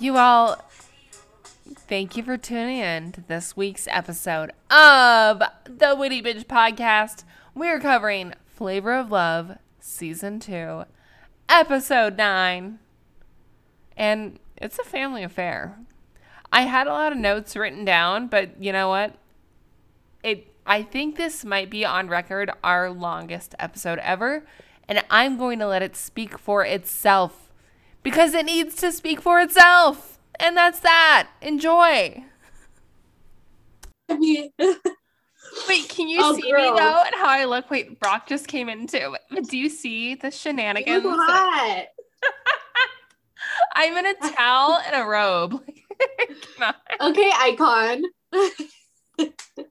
You all, thank you for tuning in to this week's episode of the Witty Bitch Podcast. We're covering Flavor of Love, Season 2, Episode 9. And it's a family affair. I had a lot of notes written down, but you know what? It I think this might be on record our longest episode ever, and I'm going to let it speak for itself because it needs to speak for itself. And that's that. Enjoy. I mean, Wait, can you Oh, see girl. me though and how I look? Wait, Brock just came in too. Do you see the you shenanigans? look hot. I'm in a towel and a robe. Okay, icon.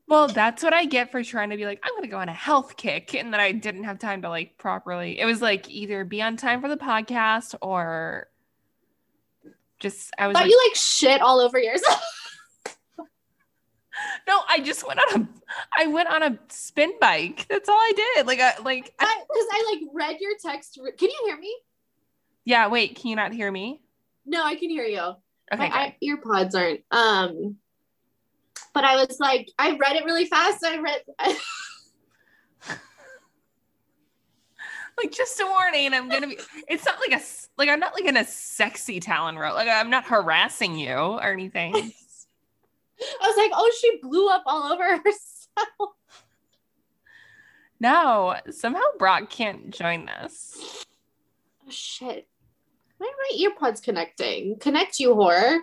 Well, that's what I get for trying to be like, I'm gonna go on a health kick, and then I didn't have time to like properly. It was like either be on time for the podcast or just I was Thought like, you like shit all over yourself. no, I just went on a, I went on a spin bike. That's all I did. Like, I like, I- Because I like read your text. Can you hear me? yeah. Wait, can you not hear me? No, I can hear you. Okay, My. I, ear pods aren't. Um, but I was like, I read it really fast. I read. like just a warning. I'm gonna be. It's not like a like I'm not like in a sexy Talon row. Like I'm not harassing you or anything. I was like, oh, she blew up all over herself. no, somehow Brock can't join this. Oh shit. Why are my earpods connecting? Connect you, whore.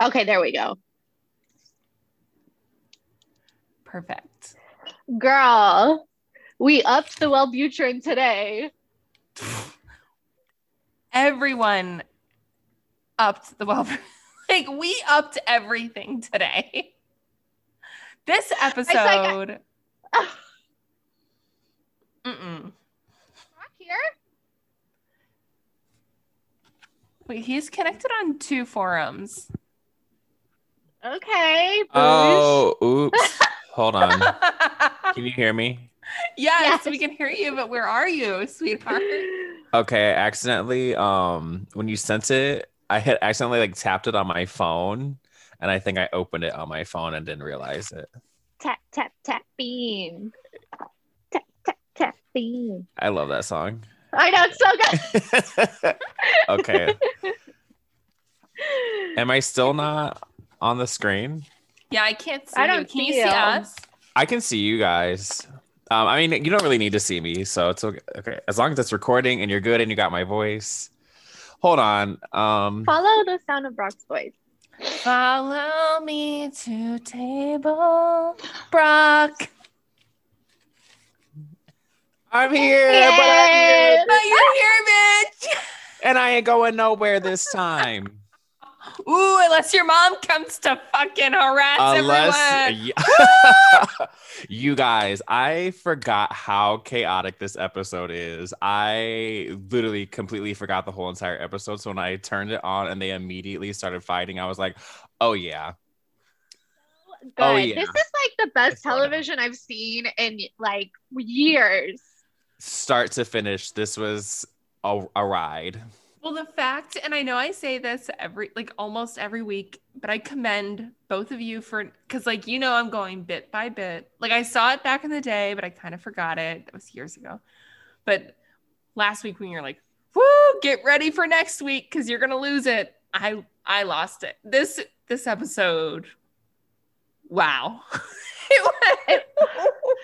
Okay, there we go. Perfect. Girl, we upped the Wellbutrin today. Everyone upped the well. like we upped everything today. This episode. Ugh, Mm-mm. Back here? Wait, he's connected on two forums. Okay. boosh. Oh, oops. Hold on. Can you hear me? yes, Yes. we can hear you, but where are you, sweetheart? Okay, I accidentally um when you sent it, I had accidentally like tapped it on my phone and I think I opened it on my phone and didn't realize it. Tap, tap, tap, bean. Tap, tap, tap, bean. I love that song. I know, it's so good. okay. Am I still not on the screen? Yeah, I can't see I don't Can you see see you. us? I can see you guys. Um, I mean, you don't really need to see me, so it's okay. Okay, as long as it's recording and you're good and you got my voice. Hold on. Um, Follow the sound of Brock's voice. Follow me to table, Brock. I'm here, but I'm here, Oh, you're here, bitch. and I ain't going nowhere this time. Ooh, unless your mom comes to fucking harass Unless everyone. Yeah. you guys, I forgot how chaotic this episode is. I literally completely forgot the whole entire episode. So when I turned it on and they immediately started fighting, I was like, oh yeah. Good. Oh, yeah. This is like the best It's fun. television I've seen in like years. Start to finish, this was a, a ride. Well, the fact, and I know I say this every, like almost every week, but I commend both of you for, because like, you know, I'm going bit by bit. Like I saw it back in the day, but I kind of forgot it. That was years ago. But last week when you're like, woo, get ready for next week because you're going to lose it. I, I lost it. This, this episode, wow.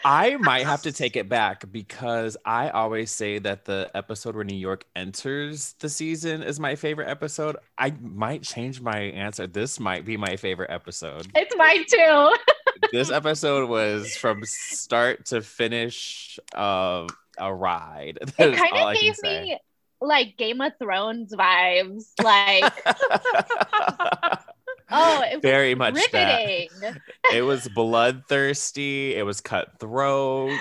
I might have to take it back because I always say that the episode where New York enters the season is my favorite episode. I might change my answer. This might be my favorite episode. It's mine too. this episode was from start to finish uh, a ride. It kind of gave me like Game of Thrones vibes. Like, oh, it was Very much that. It was bloodthirsty. It was cutthroat.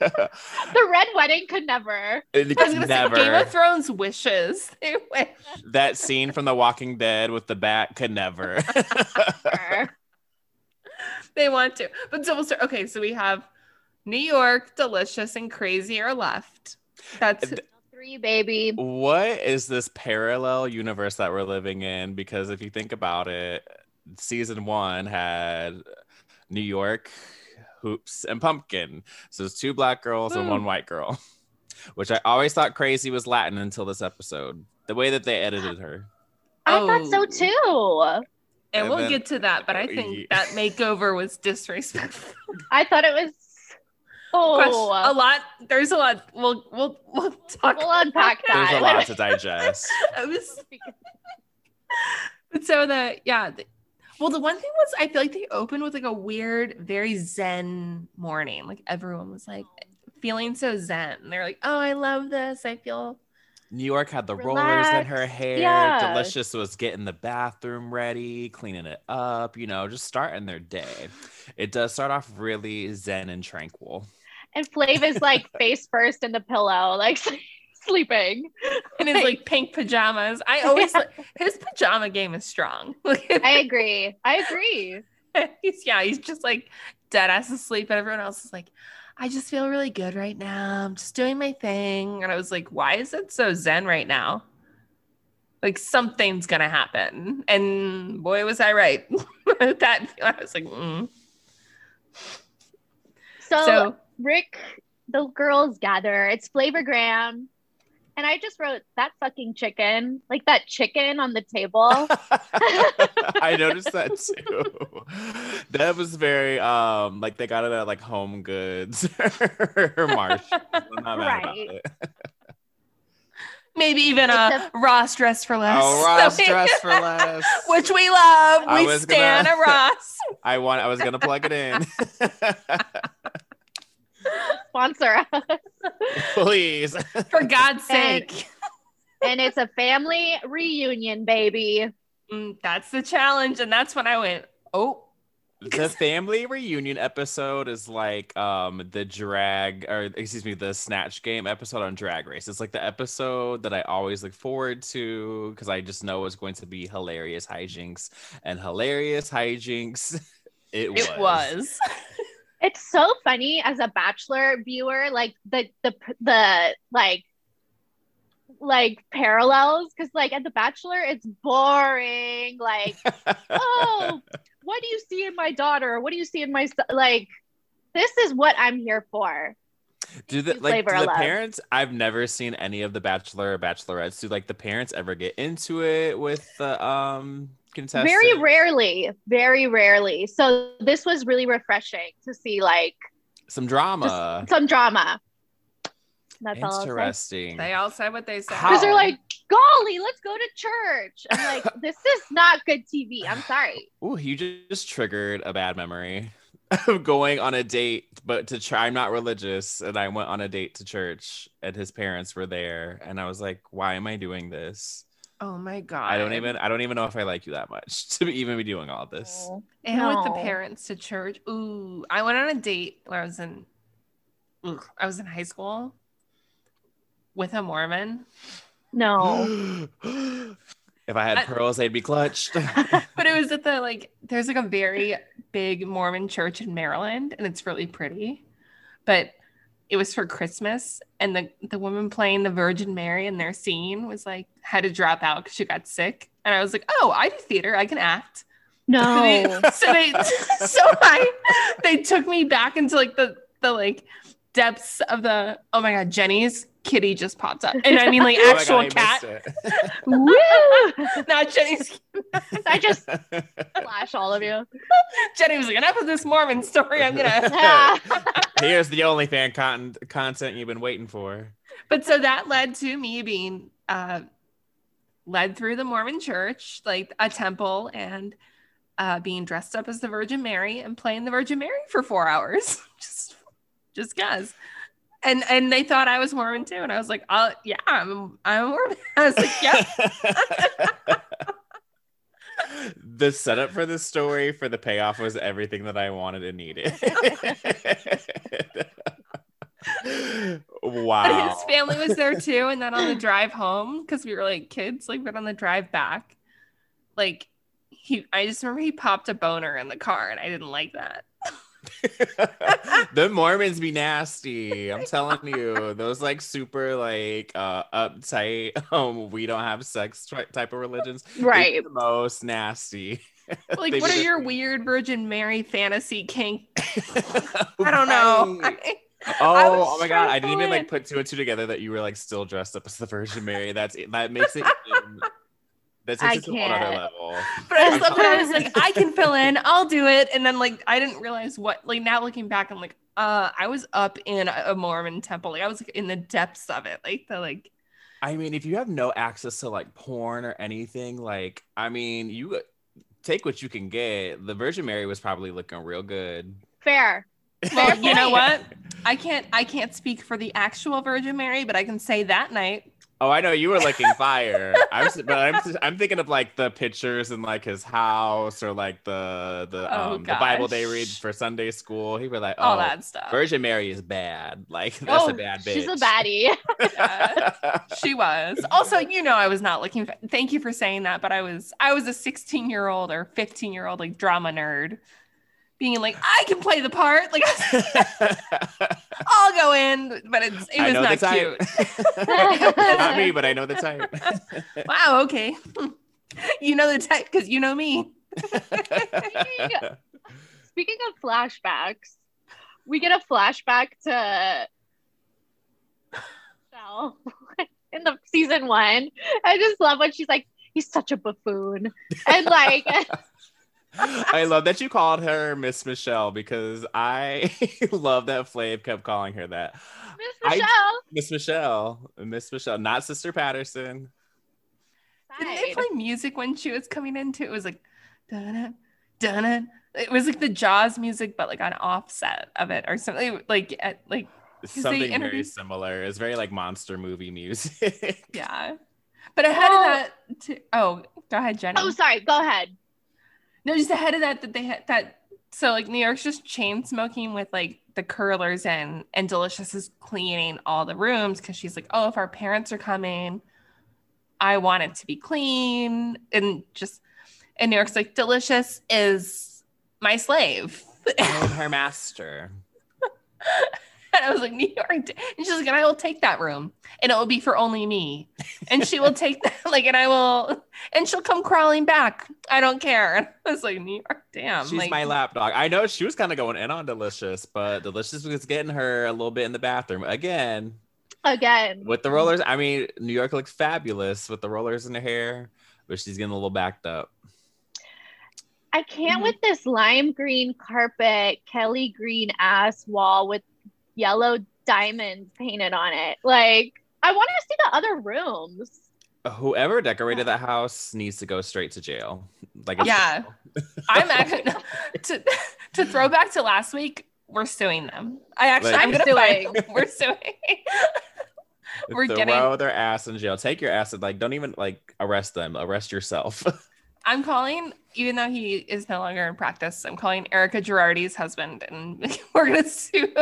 The Red Wedding could never. It I was gonna never. say Game of Thrones wishes. They wish. that scene from The Walking Dead with the bat could never. they want to. But so we'll start. Okay, so we have New York, delicious and crazy are left. That's Th- Three, baby. What is this parallel universe that we're living in? Because if you think about it, season one had New York, Hoops, and Pumpkin. So it's two black girls and hmm. one white girl, which I always thought Crazy was Latin until this episode. The way that they edited her. I thought so Oh. too. and And we'll then- get to that, but I think Ye- that makeover was disrespectful. I thought it was. Oh, Question- Oh, a lot. There's a lot. We'll we'll we'll talk. we'll unpack that. There's a lot to digest. I was- but so the yeah. The, well, the one thing was I feel like they opened with like a weird, very zen morning. Like everyone was like feeling so zen. And they're like, "Oh, I love this. I feel." New York had the rollers in her hair. Yeah. Delicious was getting the bathroom ready, cleaning it up, you know, just starting their day. It does start off really zen and tranquil. And Flav is like face first in the pillow, like sleeping. in his like pink pajamas. I always his pajama game is strong. I agree. I agree. he's yeah, he's just like dead ass asleep, and everyone else is like, I just feel really good right now. I'm just doing my thing. And I was like, why is it so zen right now? Like something's gonna happen. And boy, was I right. that I was like, mm. So, so Rick, the girls gather. It's Flavorgram. And I just wrote that fucking chicken, like that chicken on the table. I noticed that too. That was very um like they got it at like home goods or Marsh. I'm not mad about Right. it. maybe even a, It's Ross dress for less. Oh, Ross dress for less. Which we love. I We was stand gonna- a Ross. I want I was gonna plug it in. Sponsor us. Please. For God's And- sake. And it's a family reunion, baby. Mm, that's the challenge. And that's when I went, oh, the family reunion episode is like um the drag or excuse me the snatch game episode on drag race it's like the episode that i always look forward to because i just know it's going to be hilarious hijinks and hilarious hijinks it was it was. It's so funny as a bachelor viewer, like the the the like like parallels because like at the bachelor it's boring like oh what do you see in my daughter? What do you see in my son like this is what i'm here for. Do the like do the love. parents i've never seen any of the bachelor or bachelorettes. Do like the parents ever get into it with the um contestants very rarely very rarely. So this was really refreshing to see like some drama. some drama. That's all interesting. They all said what they said. Because they're like golly let's go to church. I'm like this is not good tv i'm sorry. Oh, you just triggered a bad memory of going on a date, but to try. I'm not religious, and I went on a date to church, and his parents were there, and I was like, "Why am I doing this? Oh my God. I don't even. I don't even know if I like you that much to be, even be doing all this." Oh, And with the parents to church. Ooh, I went on a date where I was in, ugh, I was in high school with a Mormon. no if I had I- pearls, they'd be clutched. but it was at the like there's like a very big mormon church in maryland and it's really pretty but it was for christmas and the the woman playing the virgin mary in their scene was like had to drop out because she got sick. And i was like oh i do theater. I can act. No. So they, so they so i they took me back into like the the like depths of the oh my god jenny's kitty just popped up and i mean like Oh actual God, cat missed Woo! not jenny's I just it. flash all of you. jenny was like enough of this mormon story i'm gonna. Here's the only fan con- content you've been waiting for. but so that led to me being uh led through the mormon church like a temple and uh being dressed up as the virgin mary and playing the virgin mary for four hours just just cuz and and they thought i was mormon too and i was like oh yeah i'm i'm mormon i was like yeah the setup for this story for the payoff was everything that I wanted and needed. Wow. his family was there too. And then on the drive home, because we were like kids, like, but on the drive back, like he, I just remember he popped a boner in the car, and I didn't like that. the Mormons be nasty. I'm telling you, those like super like uh uptight, um, we don't have sex tri- type of religions. Right. the most nasty. Like, what are your weird Virgin Mary fantasy kink? I don't know. I Oh, oh my god! I didn't even like put two and two together that you were like still dressed up as the Virgin Mary. That's it. that makes it. Even- that takes I it to a whole other can't. level. But I just I'm love that I was like, I can fill in, I'll do it. And then like I didn't realize what like now looking back, I'm like, uh, I was up in a Mormon temple. Like I was like in the depths of it. Like the like I mean, if you have no access to like porn or anything, like I mean, you take what you can get. The Virgin Mary was probably looking real good. Fair. well, you know what? I can't I can't speak for the actual Virgin Mary, but I can say that night. Oh, I know you were looking fire. I was, but I'm, I'm thinking of like the pictures in like his house or like the the Oh, um the Bible they read for Sunday school. He was like, All oh, that stuff. Virgin Mary is bad. Like that's Oh, a bad bitch. She's a baddie. Yeah. she was. Also, you know, I was not looking. For, thank you for saying that, but I was. I was a 16 year old or 15 year old like drama nerd, being like, I can play the part. Like, I'll go in, but it's it was not cute. Not me, but I know the type. Wow. Okay. you know the type because you know me. Speaking of flashbacks, we get a flashback to Michelle in the season one. I just love when she's like, he's such a buffoon. And like I love that you called her Miss Michelle because I love that Flav kept calling her that. Miss I- Michelle. Miss Michelle, Miss Michelle, not Sister Patterson. Didn't they play music when she was coming into? It was like, dun dun. It was like the Jaws music, but like an offset of it or something. Like at like they Something very similar. It's very like monster movie music. Yeah. But ahead Well- oh. of that, to, oh, go ahead, Jenny. Oh, sorry. Go ahead. No, just ahead of that, that they had that. So like New York's just chain smoking with like the curlers and and Delicious is cleaning all the rooms because she's like, oh, if our parents are coming, I want it to be clean and just. And New York's like, Delicious is my slave. I am her master. And I was like, New York. And she's like, and I will take that room and it will be for only me. And she will take that, like, and I will, and she'll come crawling back. I don't care. And I was like, New York, damn. She's like, my lapdog. I know she was kind of going in on Delicious, but Delicious was getting her a little bit in the bathroom again Again. with the rollers. I mean, New York looks fabulous with the rollers in her hair, but she's getting a little backed up. I can't Mhm. with this lime green carpet, Kelly green ass wall with yellow diamonds painted on it. Like, I want to see the other rooms. Whoever decorated that house needs to go straight to jail. Like, it's Yeah. I'm actually, to, to throw back to last week, we're suing them. I actually, Like- I'm going to suing. We're suing. We're throw getting- their ass in jail. Take your ass. and, Like, don't even like arrest them. Arrest yourself. I'm calling, even though he is no longer in practice, I'm calling Erika Girardi's husband and we're going to sue.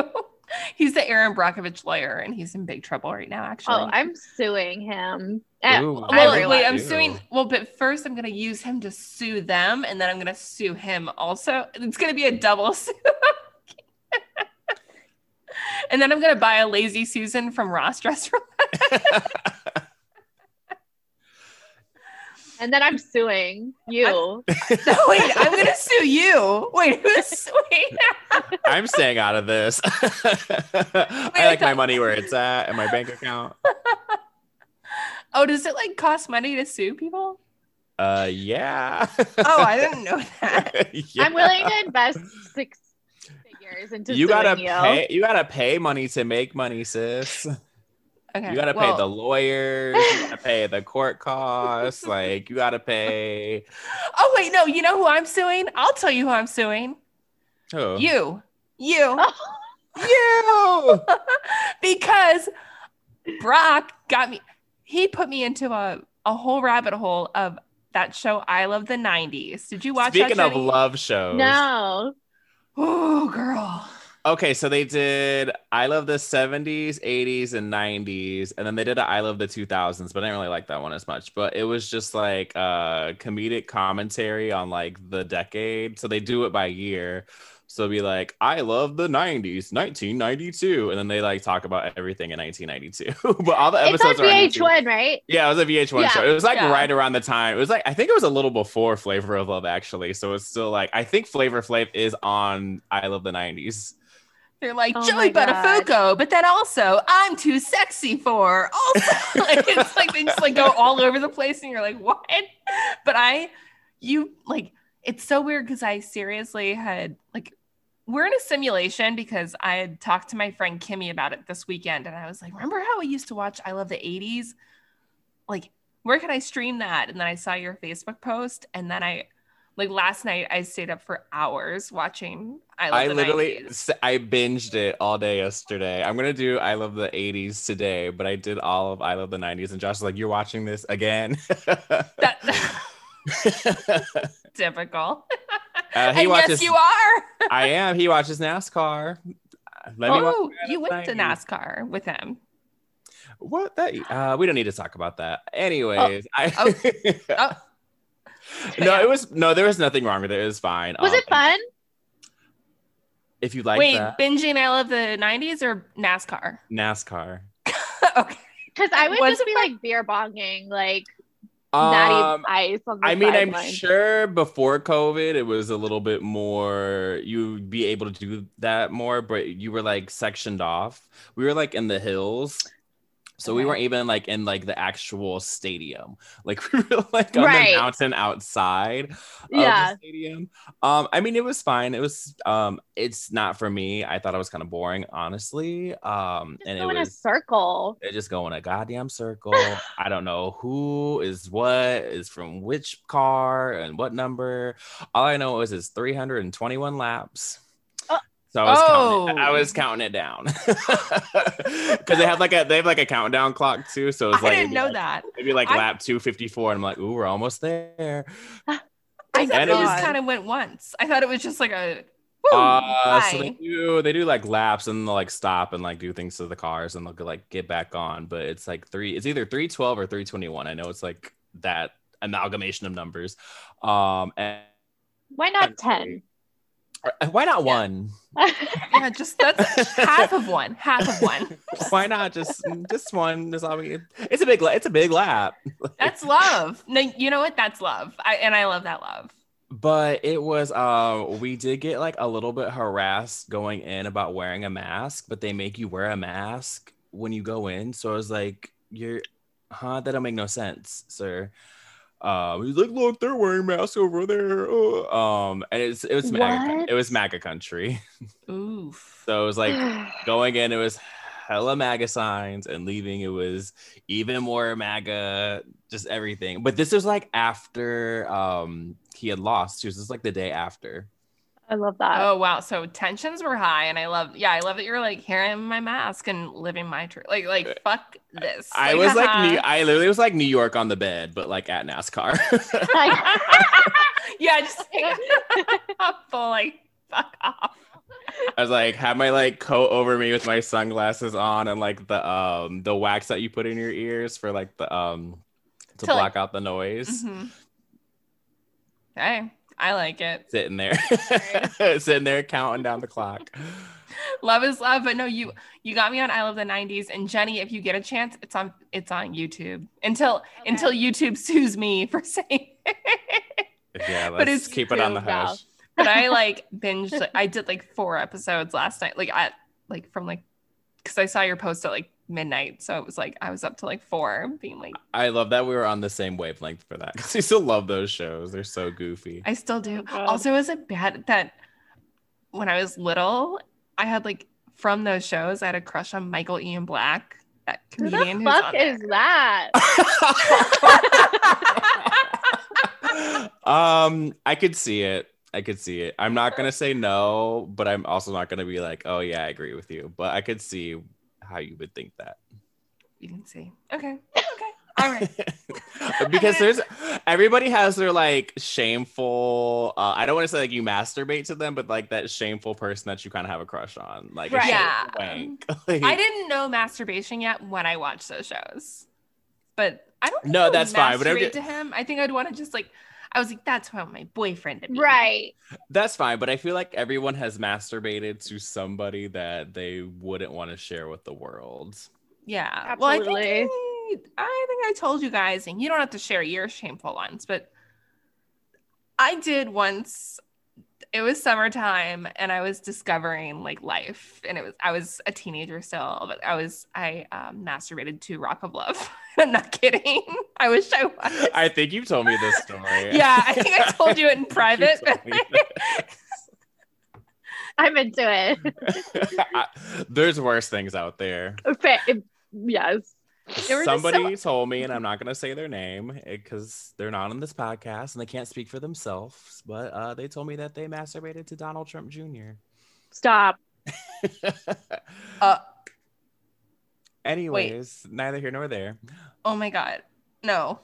He's the Erin Brockovich lawyer and he's in big trouble right now, oh, actually. Oh, I'm suing him. Ooh. well, wait, I'm Ew. suing. Well, but first I'm going to use him to sue them and then I'm going to sue him also. It's going to be a double sue. and then I'm going to buy a Lazy Susan from Ross Dress for And then I'm suing you. No, wait, I'm going to sue you. Wait, who's suing? I'm staying out of this. I I like my money where it's at in my bank account. oh, does it like cost money to sue people? Uh, yeah. Oh, I didn't know that. Yeah. I'm willing to invest six figures into You gotta suing you. pay. You gotta pay money to make money, sis. Okay. You gotta well, pay the lawyers. You gotta pay the court costs. Like you gotta pay. Oh wait, no. You know who I'm suing? I'll tell you who I'm suing. Oh. You. You. You. because Brock got me. He put me into a a whole rabbit hole of that show. I love the '90s. Did you watch? Speaking that, of Jenny? love shows. no. Oh, girl. Okay, so they did I love the 70s, 80s, and 90s, and then they did a I love the 2000s, but I didn't really like that one as much. But it was just like uh comedic commentary on like the decade. So they do it by year. So it'll be like, I love the 90s, 1992. And then they like talk about everything in 1992. but all the It's on episodes are on VH1, right? Yeah, it was a VH1 Yeah. show. It was like Yeah. right around the time. It was like I think it was a little before Flavor of Love actually. So it's still like I think Flavor Flav is on I Love the 90s. They're like Oh Joey my Buttafuoco, but then also I'm too sexy for. Also, like it's like they just like go all over the place, and you're like, what? But I, you like, it's so weird because I seriously had like, we're in a simulation because I had talked to my friend Kimmy about it this weekend, and I was like, remember how we used to watch I Love the '80s? Like, where can I stream that? And then I saw your Facebook post, and then I. Like last night, I stayed up for hours watching. I, love I the literally 90s. s- I binged it all day yesterday. I'm gonna do I Love the 80s today, but I did all of I Love the 90s. And Josh was like, You're watching this again. That typical. Uh, he and watches yes, you are. I am. He watches NASCAR. Let me Oh, I you went to NASCAR with him. What that uh we don't need to talk about that. Anyways, I Oh. no, it was no, there was nothing wrong with it. It was fine. Was Um, it fun? If you like Wait, that, binging I love the '90s or NASCAR? NASCAR. Okay. Because. I would Was just be fun? like beer bonging, like Um, ice I mean, I'm sideline. sure before COVID, it was a little bit more, you'd be able to do that more, but you were like sectioned off. We were like in the hills. So we weren't even like in like the actual stadium. Like we were like on Right. the mountain outside of Yeah. the stadium. Um, I mean, it was fine. It was um, it's not for me. I thought it was kind of boring, honestly. Um, Just and it in a was circle. they just go in a goddamn circle. I don't know who is what, is from which car and what number. All I know is it's 321 laps. Oh. So I was, counting, it- I Oh. was counting it down because they have like a they have like a countdown clock too. So it's like I like didn't know like, that. maybe like I- lap 254, and I'm like, ooh, we're almost there. I And thought it it just kind of went once. I thought it was just like a. Woo, Uh, so they do they do like laps and they'll like stop and like do things to the cars and they'll like get back on. But it's like three, it's either 312 or 321. I know it's like that amalgamation of numbers. Um and Why not 10? Why not Yeah. one? yeah, just that's half of one. Half of one. why not just just one? That's all we it's a big it's a big lap. That's love. No, you know what? That's love. I and I love that love. but it was Uh, we did get like a little bit harassed going in about wearing a mask but they make you wear a mask when you go in so i was like you're huh that don't make no sense sir um he's like look they're wearing masks over there Oh, um and it's it was MAGA, it was MAGA country Oof. so it was like going in it was hella MAGA signs and leaving it was even more MAGA, just everything. But this was like after um he had lost. So this is like the day after. I love that. Oh wow! So tensions were high, and I love. Yeah, I love that you're like here I in my mask and living my truth. Like, like fuck this. I was like haha. New, I literally was like New York on the bed, but like at NASCAR. Yeah, just full like fuck off. I was like had my like coat over me with my sunglasses on and like the um the wax that you put in your ears for like the um to To, like- block out the noise. Mhm. Hey, I like it. Sitting there, sitting there counting down the clock. Love is love, but no, you you got me on I love the '90s. And Jenny, if you get a chance, it's on it's on YouTube until until YouTube sues me for saying. Yeah, But let's it's keep it on the true, yeah. hush. but I like binged. Like, I did like four episodes last night, like at like from like because I saw your post at like midnight, so it was like I was up to like four, being like I love that we were on the same wavelength for that because we still love those shows. They're so goofy. I still do. God. Also, is it bad that when I was little, I had like from those shows, I had a crush on Michael Ian Black, that Who comedian. the who's fuck on is there. that? um, I could see it. I could see it. I'm not gonna say no, but I'm also not gonna be like, oh yeah, I agree with you. But I could see how you would think that. You can see. Okay. Okay. All right. because there's everybody has their like shameful uh, i don't want to say like you masturbate to them but like that shameful person that you kind of have a crush on like Right. Yeah. wank. Like- I didn't know masturbation yet when I watched those shows, but I don't. think No, I would that's fine, but I'm masturbate ju- to him, I think I'd want to just like. I was like, that's what my boyfriend to be. Right. That's fine, but I feel like everyone has masturbated to somebody that they wouldn't want to share with the world. Yeah. Well, I think I, I think I told you guys, and you don't have to share your shameful ones, but I did once. It was summertime, and I was discovering like life, and it was I was a teenager still, but I was I um, masturbated to Rock of Love. I'm not kidding. I wish I was. I think you told me this story. yeah, I think I told you it in private. I'm into it. There's worse things out there. Fa- yes. They were just Somebody told me, and I'm not going to say their name because they're not on this podcast and they can't speak for themselves, but uh, they told me that they masturbated to Donald Trump Jr. Stop. Uh, Anyways, neither here nor there. oh my god, no,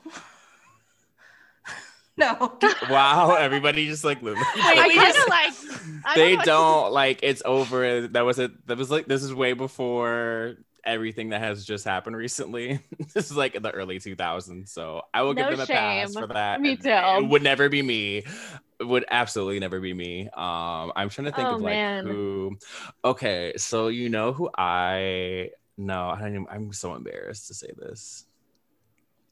no. Wow, everybody just like literally- I kind of like. They don't like it's over. That was it. That was like this is way before everything that has just happened recently. this is like in the early 2000s, so I will give No them a pass for that. Me too. It would never be me. It would absolutely never be me. Um, I'm trying to think Oh, of like man. who. Okay, so you know who I. No, I don't even, I'm so embarrassed to say this.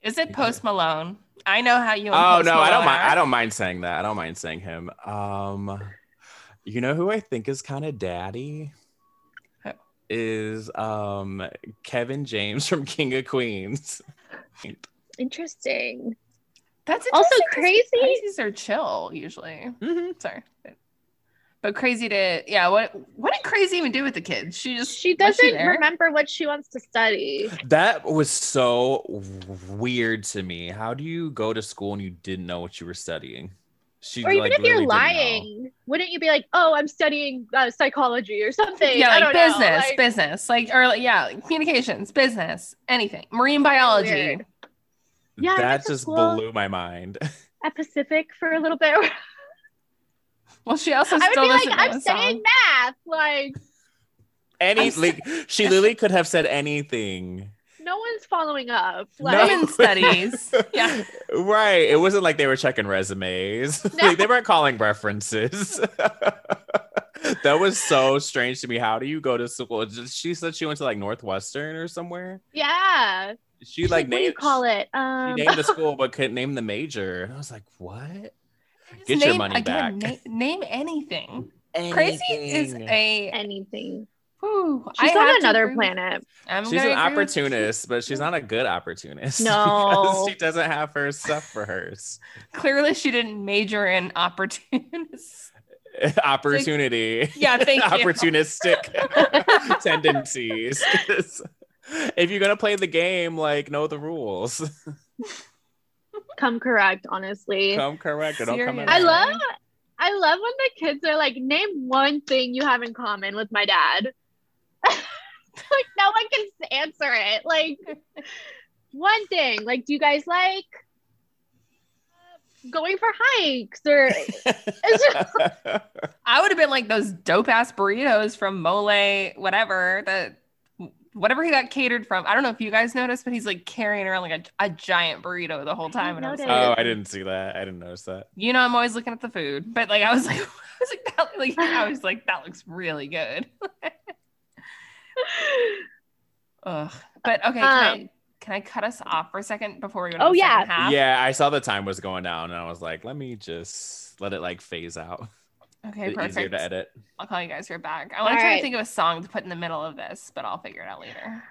Is it Post Malone? I know how you. and Oh Post no, I don't mind. are. I don't mind saying that. I don't mind saying him. Um, you know who I think is kind of daddy Who? Is um Kevin James from King of Queens. Interesting. That's Also crazy- Crazies are chill usually. Mhm. Sorry, but crazy to yeah. What what did crazy even do with the kids? She just She doesn't there? remember what she wants to study. That was so weird to me. How do you go to school and you didn't know what you were studying? She Or even like, if you're literally know. lying, wouldn't you be like, "Oh, I'm studying uh, psychology or something"? Yeah, I like don't know, business, like- business, like or like, yeah, like communications, business, anything, marine biology. Weird. Yeah, that just school- blew my mind. at Pacific for a little bit. Well, she also I would be like, I'm the studying math. Like, Any I'm like she literally could have said anything. No one's following up. No. Like, Women studies. Yeah. Right. It wasn't like they were checking resumes. No. like they weren't calling references. that was so strange to me. How do you go to school? She said she went to like Northwestern or somewhere. yeah. She She's like what do you call it? she Um, named the school but couldn't name the major. And I was like, what? Just Get your money again, back. na- name anything. Crazy is a. anything. Whew, She's I have on to another planet. I'm She's an opportunist, but she's not a good opportunist. No. because she doesn't have her stuff for hers. Clearly, she didn't major in opportunists. Opportunity. Yeah, thank you. Opportunistic tendencies. if you're gonna play the game, like know the rules. Come correct, honestly. come correct don't come Serious. I love I love when the kids are like, name one thing you have in common with my dad. Like no one can answer it. Like one thing. Like, do you guys like uh, going for hikes or I would have been like those dope ass burritos from Mole, whatever that, whatever he got catered from. I don't know if you guys noticed, but he's like carrying around like a, a giant burrito the whole time. And I was like, oh, I didn't see that. I didn't notice that. you know, I'm always looking at the food, but like I was like, I was like, that, like I was like, that looks really good. Ugh. But okay, can, I, Um, can I cut us off for a second before we go to Oh, the yeah. half? Yeah, I saw the time was going down, and I was like, let me just let it like phase out. Okay, It's easier perfect. to edit. I'll call you guys right back. I want to try right. to think of a song to put in the middle of this, but I'll figure it out later.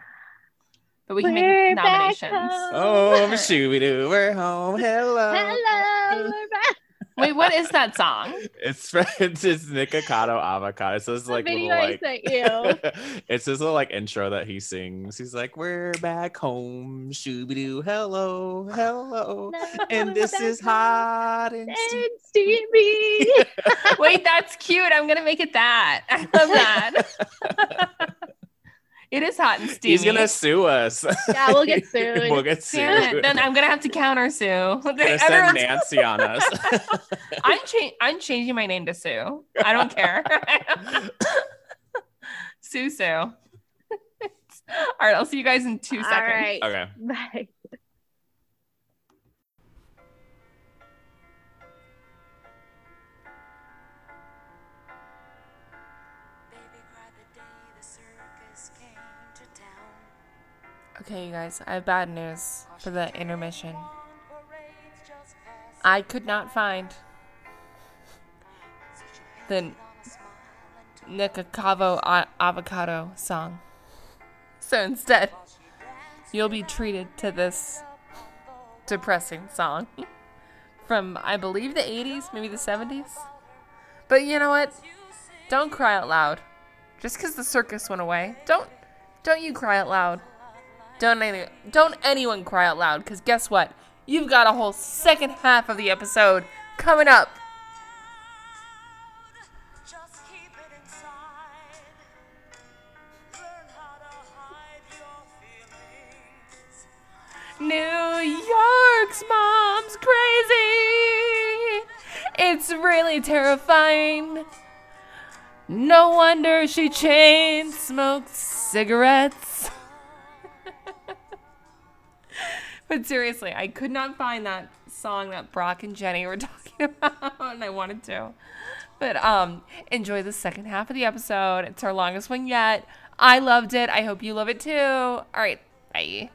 But we can We're make nominations. home. Oh, Shooby Doo, we're home. Hello. Hello. we're back. Wait, what is that song? It's it's, it's Nikocado Avocado. So It's like little like it's this little like intro that he sings. He's like, "We're back home, shooby doo, hello, hello, and this is hot and steamy." and steamy. Wait, that's cute. I'm gonna make it that. I love that. It is hot and steamy. He's gonna sue us. Yeah, we'll get sued. we'll get sued. Damn it. Then I'm gonna have to counter sue. Gonna send Nancy on us. I'm cha- I'm changing my name to Sue. I don't care. Sue Sue. All right, I'll see you guys in two All seconds. right. okay. Bye. Okay, you guys, I have bad news for the intermission. I could not find the Nikakavo a- avocado song. So instead, you'll be treated to this depressing song from, I believe, the 80s, maybe the 70s. But you know what? Don't cry out loud. Just because the circus went away, don't don't you cry out loud. Don't any, don't anyone cry out loud because guess what? You've got a whole second half of the episode coming up. Just keep it inside. Learn how to hide your feelings. New York's mom's crazy. It's really terrifying. No wonder she chain smokes cigarettes. But seriously, I could not find that song that Brock and Jenny were talking about, and I wanted to. But um, enjoy the second half of the episode. It's our longest one yet. I loved it. I hope you love it too. All right, bye.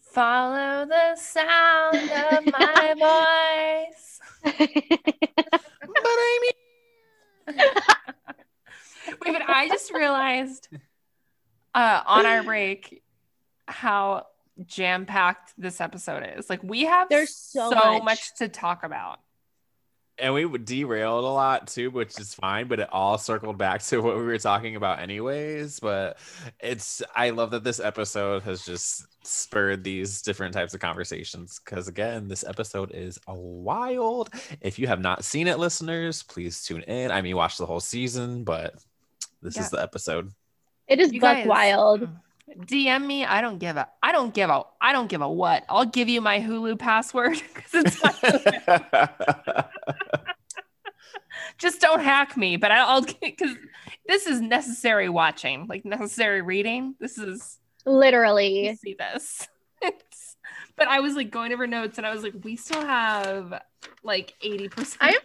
Follow the sound of my voice. But I mean, Wait, but I just realized uh, on our break how jam packed this episode is. Like we have There's so much. much. to talk about. and we derailed a lot too, which is fine, but it all circled back to what we were talking about anyways. But it's I love that this episode has just spurred these different types of conversations because again, this episode is a wild. If you have not seen it, listeners, please tune in. I mean, watch the whole season, but this Yeah. is the episode. it is You buck guys- wild. Mm. DM me. I don't give a. I don't give a. I don't give a what. I'll give you my Hulu password because it's my just don't hack me. But I- I'll because this is necessary watching, like necessary reading. This is Literally. to see this. It's, but I was like going over notes and I was like, we still have like 80%. I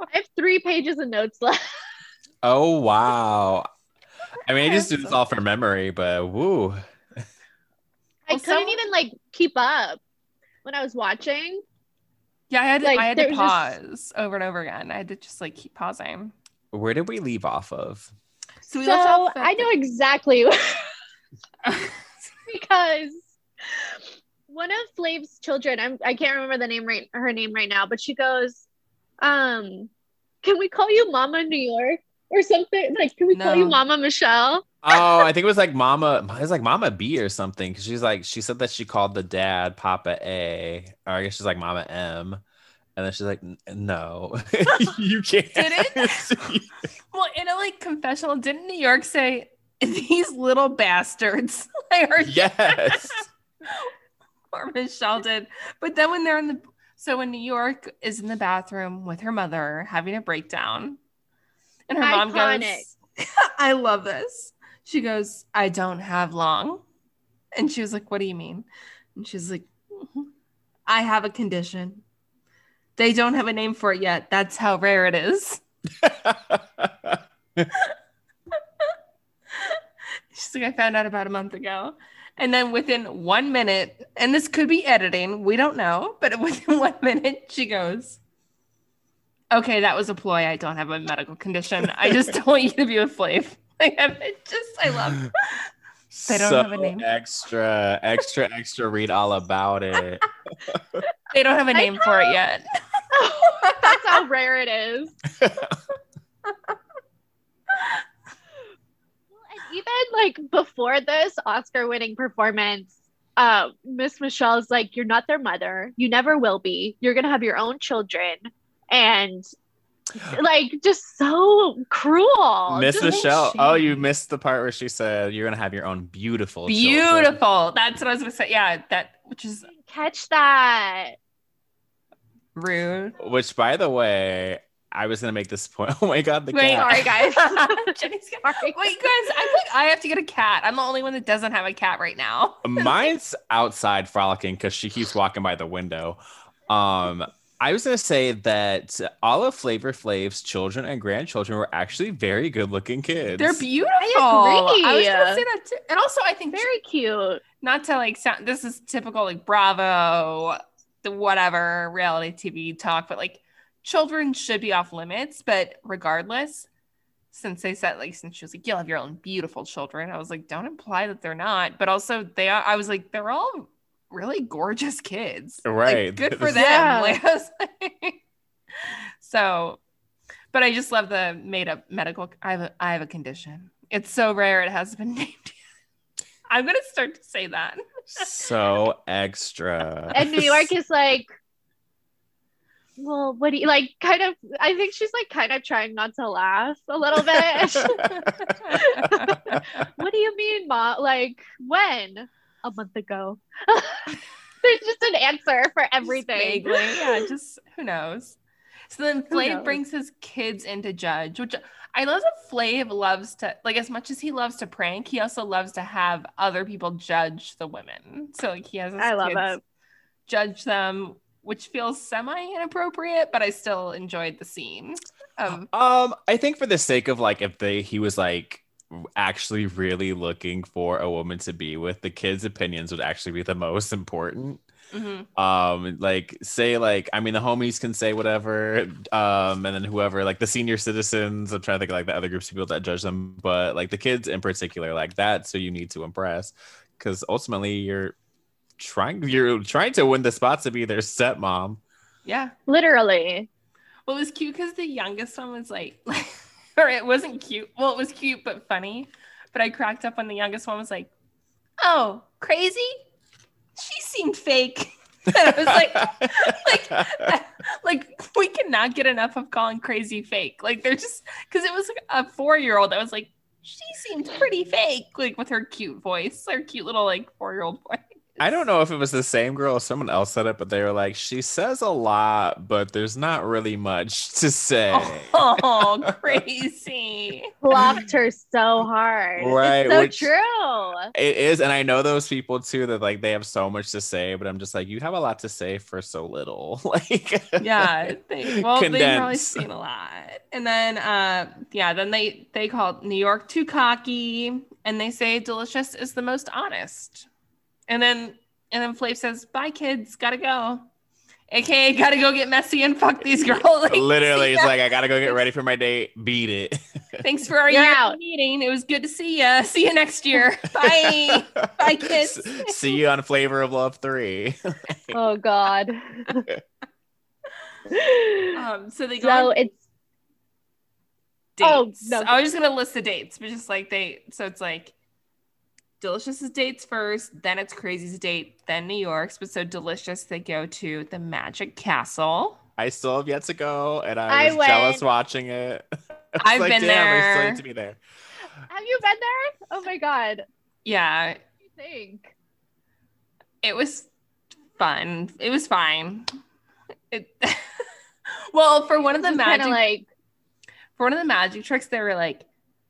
I have three pages of notes left. oh wow. I mean, I just do this all from memory, but woo. I Well, couldn't some- even like keep up when I was watching. yeah, I had to, like, I had to there was just- pause over and over again. I had to just like keep pausing. Where did we leave off of? So we so left off at I know exactly because one of Flav's children, I'm I can't remember the name right her name right now, but she goes, um, can we call you Mama New York or something? Like, can we call you Mama Michelle? Oh, I think it was like Mama. It was like Mama B or something. Cause she's like, she said that she called the dad Papa A, or I guess she's like Mama M. And then she's like, no, you can't. Did well, in a like confessional, didn't New York say these little bastards? like, are yes. or Michelle did. But then when they're in the so when New York is in the bathroom with her mother having a breakdown, and her mom Iconic. goes, "I love this." She goes, "I don't have long," and she was like, "What do you mean?" And she's like, "Mhm. "I have a condition. They don't have a name for it yet. That's how rare it is." She's like, I found out about a month ago. And then within one minute, and this could be editing, we don't know, but within one minute, she goes, Okay, that was a ploy. I don't have a medical condition. I just don't want you to be with Flav. Like, I'm just, I love. They don't so have a name. Extra, extra, extra. Read all about it. They don't have a name for it yet. That's how rare it is. And even like before this Oscar-winning performance, uh, Miss Michelle's like, "You're not their mother. You never will be. You're gonna have your own children," and like just so cruel. Miss Just- Michelle. Oh, you missed the part where she said you're gonna have your own beautiful, children." Beautiful. That's what I was going to say. Yeah, that, which is catch that. rude. Which, by the way, I was gonna make this point. Oh my god, the Wait, cat. Sorry, guys. Jenny's got- Wait, guys, I think I have to get a cat. I'm the only one that doesn't have a cat right now. Mine's outside frolicking because she keeps walking by the window. Um, I was gonna say that all of Flavor Flav's children and grandchildren were actually very good-looking kids. They're beautiful. I I was gonna say that too. And also, I think Very cute. not to like sound this is typical like Bravo, the whatever reality TV talk, but like children should be off limits. But regardless, since they said like since she was like, You'll have your own beautiful children, I was like, don't imply that they're not. But also they are I was like, they're all really gorgeous kids. Like, Right. good for them. Yeah. Like, like- so but I just love the made up medical I have a I have a condition. It's so rare it hasn't been named yet. I'm gonna start to say that. so extra. And New York is like, well, what do you like? Kind of, I think she's like kind of trying not to laugh a little bit. what do you mean, mom? Like, when? A month ago. There's just an answer for everything. Vaguely, yeah, just who knows. So then Flav brings his kids into Judge, which I love that Flav loves to like as much as he loves to prank, he also loves to have other people judge the women. So like he has his I love kids it. judge them, which feels semi inappropriate, but I still enjoyed the scene. Um, Um, I think for the sake of like, if they he was like actually really looking for a woman to be with, the kids' opinions would actually be the most important. mhm. Um, like say like I mean the homies can say whatever, um, and then whoever like the senior citizens. I'm trying to think of like the other groups of people that judge them, but like the kids in particular, like that. So you need to impress, because ultimately you're trying you're trying to win the spot to be their stepmom. Yeah. Literally. Well, it was cute because the youngest one was like, or it wasn't cute. Well, it was cute but funny. But I cracked up when the youngest one was like, "Oh, crazy? She seemed fake." and I was like, like, like we cannot get enough of calling crazy fake. Like they're just because it was like a four-year-old that was like, "She seemed pretty fake," like with her cute voice, her cute little like four-year-old voice. I don't know if it was the same girl or someone else said it, but they were like, she says a lot, but there's not really much to say. Oh, crazy. Blocked her so hard. Right, It's so which- true. It is, and I know those people too that like they have so much to say, but I'm just like, you have a lot to say for so little. like, yeah they, well they've probably seen a lot and then uh yeah then they they called new york too cocky and they say delicious is the most honest and then and then Flav says bye kids gotta go aka gotta go get messy and fuck these girls like, literally, it's like I gotta go get ready for my date. Beat it. thanks for our You're year meeting it was good to see ya see you next year bye Bye, kids. S- See you on Flavor of Love three. Oh God. um so they go so on it's Oh, dates. no. I was just gonna list the dates, but just like they, so it's like Delicious's dates first, then it's Crazy's date, then New York's. But so Delicious, they go to the Magic Castle. I still have yet to go, and I I was went. jealous watching it. I was I've like, been Damn, I still need to be there. have you been there? Oh my God. Yeah, What do you think? it was fun. It was fine. It, well, for one of the magic like for one of the magic tricks, they were like,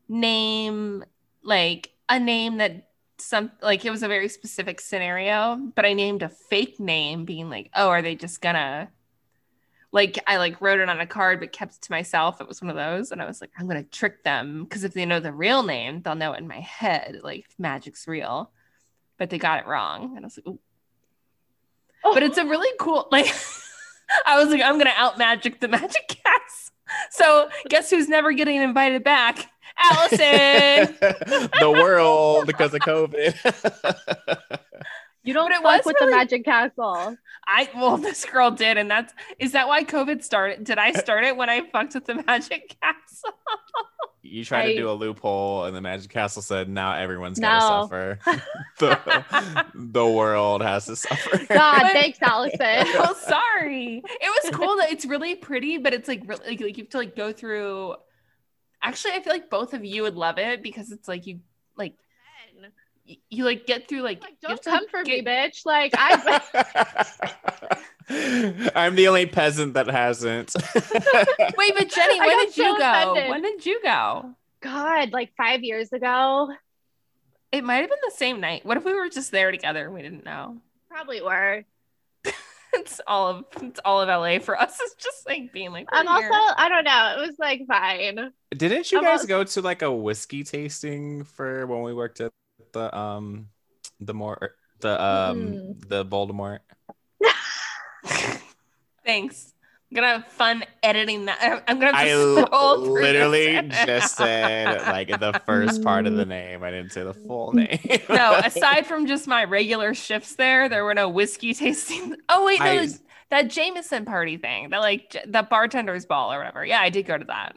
name like a name that some like it was a very specific scenario, but I named a fake name, being like, oh, are they just gonna like I like wrote it on a card but kept it to myself. It was one of those, and I was like, I'm gonna trick them because if they know the real name, they'll know it in my head, like magic's real. But they got it wrong, and I was like, Ooh. oh, but it's a oh. really cool like. I was like, I'm gonna out magic the magic cats. So guess who's never getting invited back? Allison. the world because of COVID. you don't but it fuck was with really- the Magic Castle. I well, this girl did, and that's is that why COVID started? Did I start it when I fucked with the magic castle? you tried to do a loophole, and the Magic Castle said, "Now everyone's No. gotta suffer. the, the world has to suffer." God, But- thanks, Allison. oh, sorry. It was cool that it's really pretty, but it's like really like, like you have to like go through. Actually, I feel like both of you would love it because it's like you like you, you like get through like, Like, you have don't to, come like, for get- me, bitch. Like I I'm the only peasant that hasn't. Wait, but Jenny, when got did you go? offended. When did you go? God, like five years ago. It might have been the same night. What if we were just there together and we didn't know? Probably were. it's all of it's all of LA for us. It's just like being like I'm also, here. I don't know. It was like fine. Didn't you I'm guys also- go to like a whiskey tasting for when we worked at the um the more the um Mm. the Voldemort? Thanks. I'm gonna have fun editing that. I'm gonna have I scroll through literally just said like the first part of the name. I didn't say the full name. no, aside from just my regular shifts there, there were no whiskey tasting. Oh wait, no, I- that Jameson party thing, that like the bartender's ball or whatever. Yeah, I did go to that.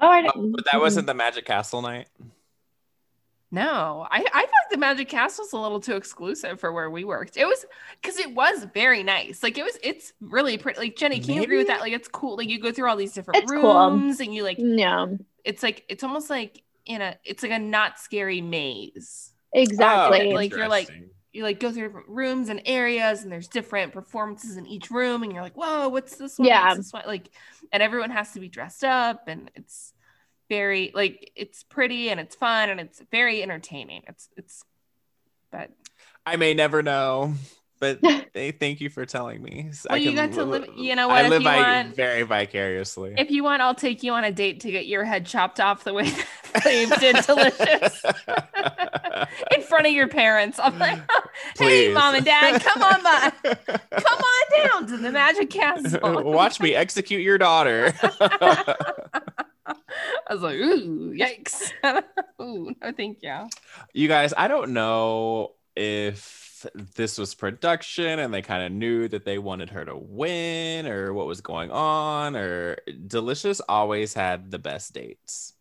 Oh, I Oh, didn't. but that wasn't the Magic Castle night. No, I, I feel like the Magic Castle's a little too exclusive for where we worked. It was because it was very nice. Like it was, it's really pretty. Like Jenny, can you agree with that? Like it's cool. Like you go through all these different It's cool. rooms and you like, No, it's like it's almost like in a, it's like a not scary maze. exactly. Oh, like, you're like- You like go through different rooms and areas, and there's different performances in each room, and you're like, whoa, what's this one? Yeah. What's this one? Like, and everyone has to be dressed up, and it's very like it's pretty and it's fun and it's very entertaining. It's it's, but I may never know, but they thank you for telling me. So Well, I you can got to live- you know what, I if live you want- very vicariously. if you want, I'll take you on a date to get your head chopped off the way that Flav did delicious in front of your parents. I'm like, hey, mom and dad, come on by, come on down to the Magic Castle. Watch me execute your daughter. I was like, ooh, yikes. ooh, no, thank you. you guys, I don't know if this was production and they kind of knew that they wanted her to win or what was going on or Delicious always had the best dates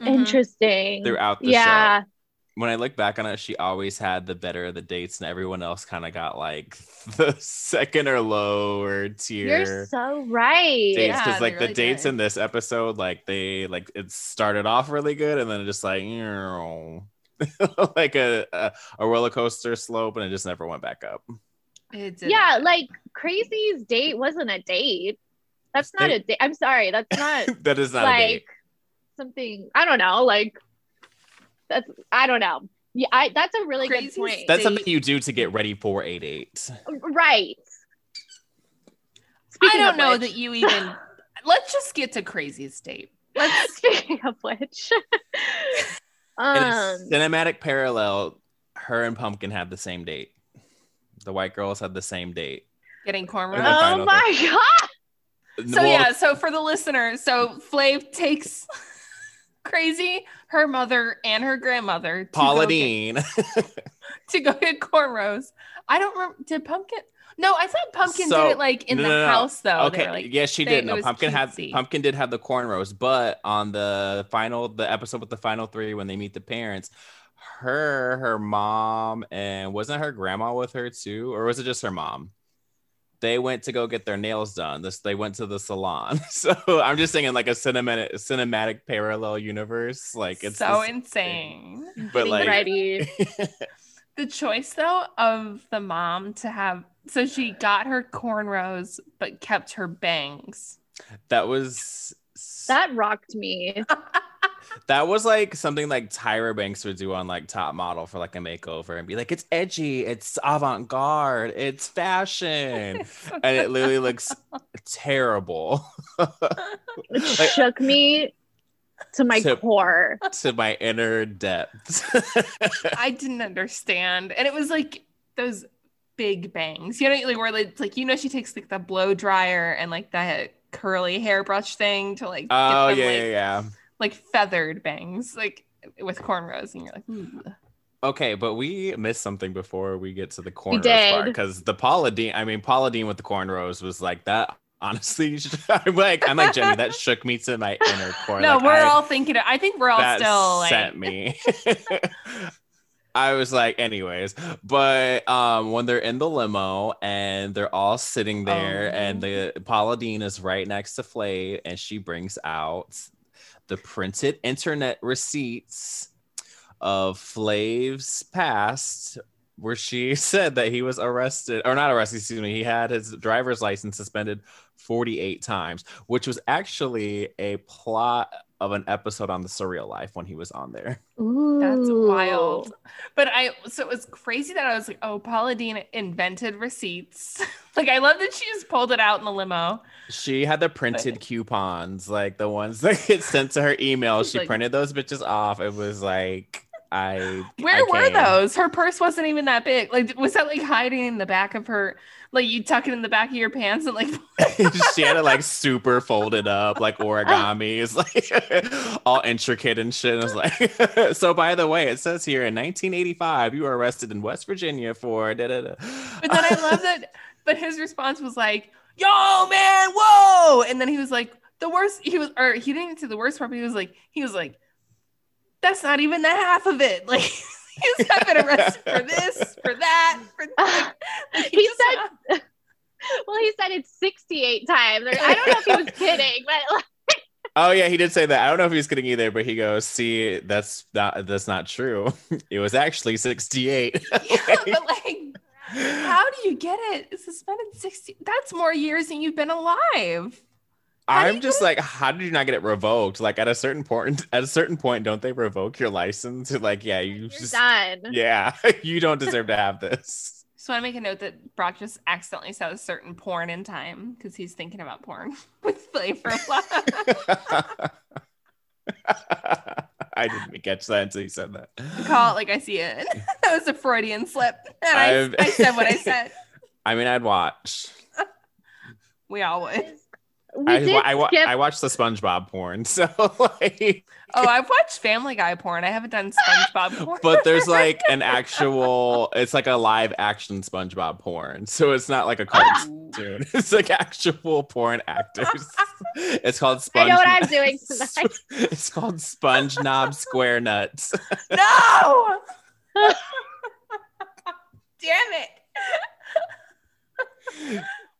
Mhm. Interesting. throughout the yeah. show. When I look back on it, she always had the better of the dates and everyone else kind of got like the second or lower tier. You're so right. dates Yeah, because they like the really dates did. in this episode like they like it started off really good and then it just like like a, a a roller coaster slope and it just never went back up It did Yeah, not. like Crazy's date wasn't a date. That's not They- a date. I'm sorry. That's not that is not a like date something. I don't know. Like that's. I don't know. Yeah, I. That's a really Crazy's good point. that's something you do to get ready for a date right. I don't know which- that you even. Let's just get to crazy state. Let's. Speaking of which, in um, cinematic parallel her and pumpkin had the same date the white girls had the same date Getting And cornrows. oh final my god, So Well, yeah, so for the listeners, so Flav takes crazy her mother and her grandmother to paula go get- dean to go get cornrows. I don't remember. Did Pumpkin? No, I thought Pumpkin So- did it like in no, the no, house though. Okay like, yes she did it no pumpkin cutesy. had pumpkin did have the cornrows but on the final the episode with the final three when they meet the parents her her mom and wasn't her grandma with her too or was it just her mom they went to go get their nails done this they went to the salon so i'm just saying like a cinematic cinematic parallel universe like it's so this- insane. but Getting like ready. The choice though of the mom to have so she got her cornrows but kept her bangs. that was That rocked me. That was like something like Tyra Banks would do on like Top Model for like a makeover and be like, it's edgy, it's avant garde, it's fashion. and it literally looks terrible It Like- shook me to my To- core. to my inner depths. I didn't understand. And it was like those big bangs. You know, like where it's like you know she takes like the blow dryer and like that curly hairbrush thing to like get oh, them, yeah, like, yeah, yeah. Like feathered bangs, like with cornrows, and you're like, Ooh. Okay, but we missed something before we get to the cornrows part because the Paula Deen, I mean, Paula Deen with the cornrows was like that. Honestly, I'm like, I'm like Jenny. That shook me to my inner core. no, Like, we're I- all thinking. I think we're all that still like, sent me. I was like, anyways, but um, when they're in the limo and they're all sitting there, Oh. and the Paula Deen is right next to Flav, and she brings out the printed internet receipts of Flav's past, where she said that he was arrested, or not arrested, excuse me, he had his driver's license suspended 48 times, which was actually a plot of an episode on the Surreal Life when he was on there. Ooh. That's wild. But I so it was crazy that I was like, oh, Paula Deen invented receipts. like I love that she just pulled it out in the limo. She had the printed coupons, like the ones that get sent to her email. She like- printed those bitches off. It was like I Where I were those? Her purse wasn't even that big. Like was that like hiding in the back of her like you tuck it in the back of your pants and like she had it like super folded up, like origami. It's like all intricate and shit. And I was like, so by the way, it says here in 1985, you were arrested in West Virginia for da da da. But then I love that. But his response was like, "Yo, man, whoa!" And then he was like, "The worst." He was, or he didn't say the worst part. But he was like, he was like, "That's not even the half of it." Like he's not been arrested for this, for that, for like, like, He just said- went- well, he said it 68 times. Or- I don't know if he was kidding, but like, Oh yeah, he did say that. I don't know if he was kidding either, but he goes, "See, that's not that's not true. It was actually 68." yeah, but like, how do you get it suspended sixty? That's more years than you've been alive. How do I'm just get like, how did you not get it revoked? Like at a certain point, at a certain point, don't they revoke your license? Like, yeah, you you're just, done. yeah, you don't deserve to have this. Just want to make a note that Brock just accidentally said a certain porn in time because he's thinking about porn with flavor of. I didn't catch that until you said that. Call it like I see it. that was a Freudian slip. And I, I said what I said. I mean, I'd watch. We all would. We I, did wa- I, skip. I watched the SpongeBob porn, so like, Oh, I've watched Family Guy porn. I haven't done SpongeBob porn. but there's like an actual, it's like a live action SpongeBob porn, so it's not like a oh. cartoon. It's like actual porn actors. It's called I know what I'm doing tonight. It's called Sponge Knob Square Nuts. no. Damn it.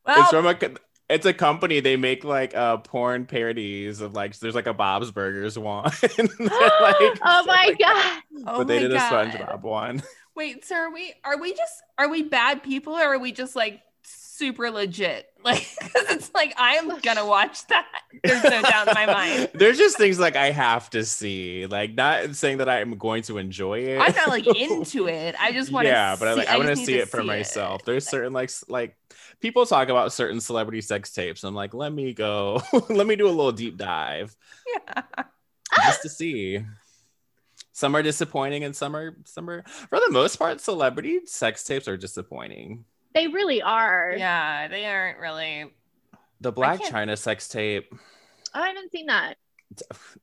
well, it's from a co- it's a company they make like uh porn parodies of like there's like a Bob's Burgers one. They're like- oh my like- god. oh But they my did a God. SpongeBob one. Wait, so are we are we just are we bad people or are we just like super legit? Like cuz it's like I am going to watch that. There's no doubt in my mind. There's just things like I have to see. Like not saying that I'm going to enjoy it. I'm not like into it. I just want to yeah, but I, like, I, want to see it for myself. There's certain like like people talk about certain celebrity sex tapes. I'm like, let me go, let me do a little deep dive Yeah. just to see. Some are disappointing, and some are some are for the most part, celebrity sex tapes are disappointing. They really are. Yeah, they aren't really The Blac Chyna sex tape, Oh, I haven't seen that.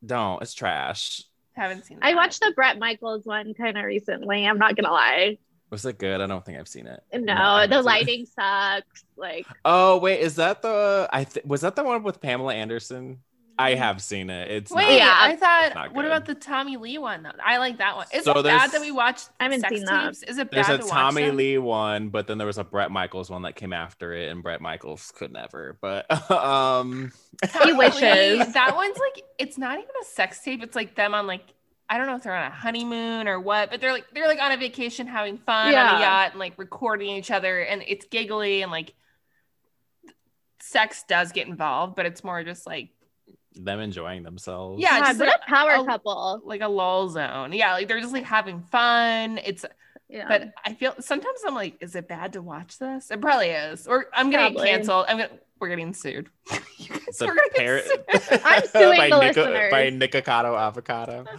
don't, it's trash. haven't seen I watched the Bret Michaels one kind of recently. I'm not gonna lie. Was it good? I don't think I've seen it. No, I haven't the seen it. lighting sucks. Like Oh wait, is that the I th- was that the one with Pamela Anderson? I have seen it. It's Wait, not- Yeah. I thought. What about the Tommy Lee one? though? I like that one. Is So it bad that we watched I haven't sex seen that. tapes? Is it There's bad a to watch Tommy them? Lee one, but then there was a Bret Michaels one that came after it, and Bret Michaels could never. But um, Tommy Lee, wishes. that one's like it's not even a sex tape. It's like them on like I don't know if they're on a honeymoon or what, but they're like they're like on a vacation having fun on a yacht and like recording each other, and it's giggly and like sex does get involved, but it's more just like them enjoying themselves. Yeah, God, just what like a power a- couple. like a lull zone. Yeah, like they're just like having fun. It's Yeah. but I feel sometimes I'm like, is it bad to watch this? It probably is. Or I'm gonna Probably. get canceled. I'm gonna we're getting sued. you guys The are gonna par- get sued. I'm suing by the Nico- listeners. by Nikocado Avocado.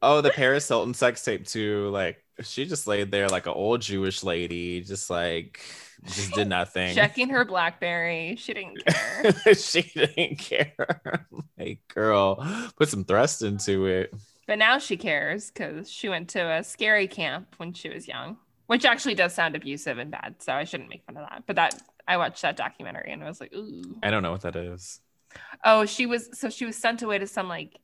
Oh, the Paris Hilton sex tape too. Like she just laid there like an old Jewish lady, just like just did nothing. Checking her Blackberry. She didn't care. she didn't care. hey, girl, put some thrust into it. But now she cares because she went to a scary camp when she was young, which actually does sound abusive and bad. So I shouldn't make fun of that. But that I watched that documentary and I was like, ooh. I don't know what that is. Oh, she was so she was sent away to some like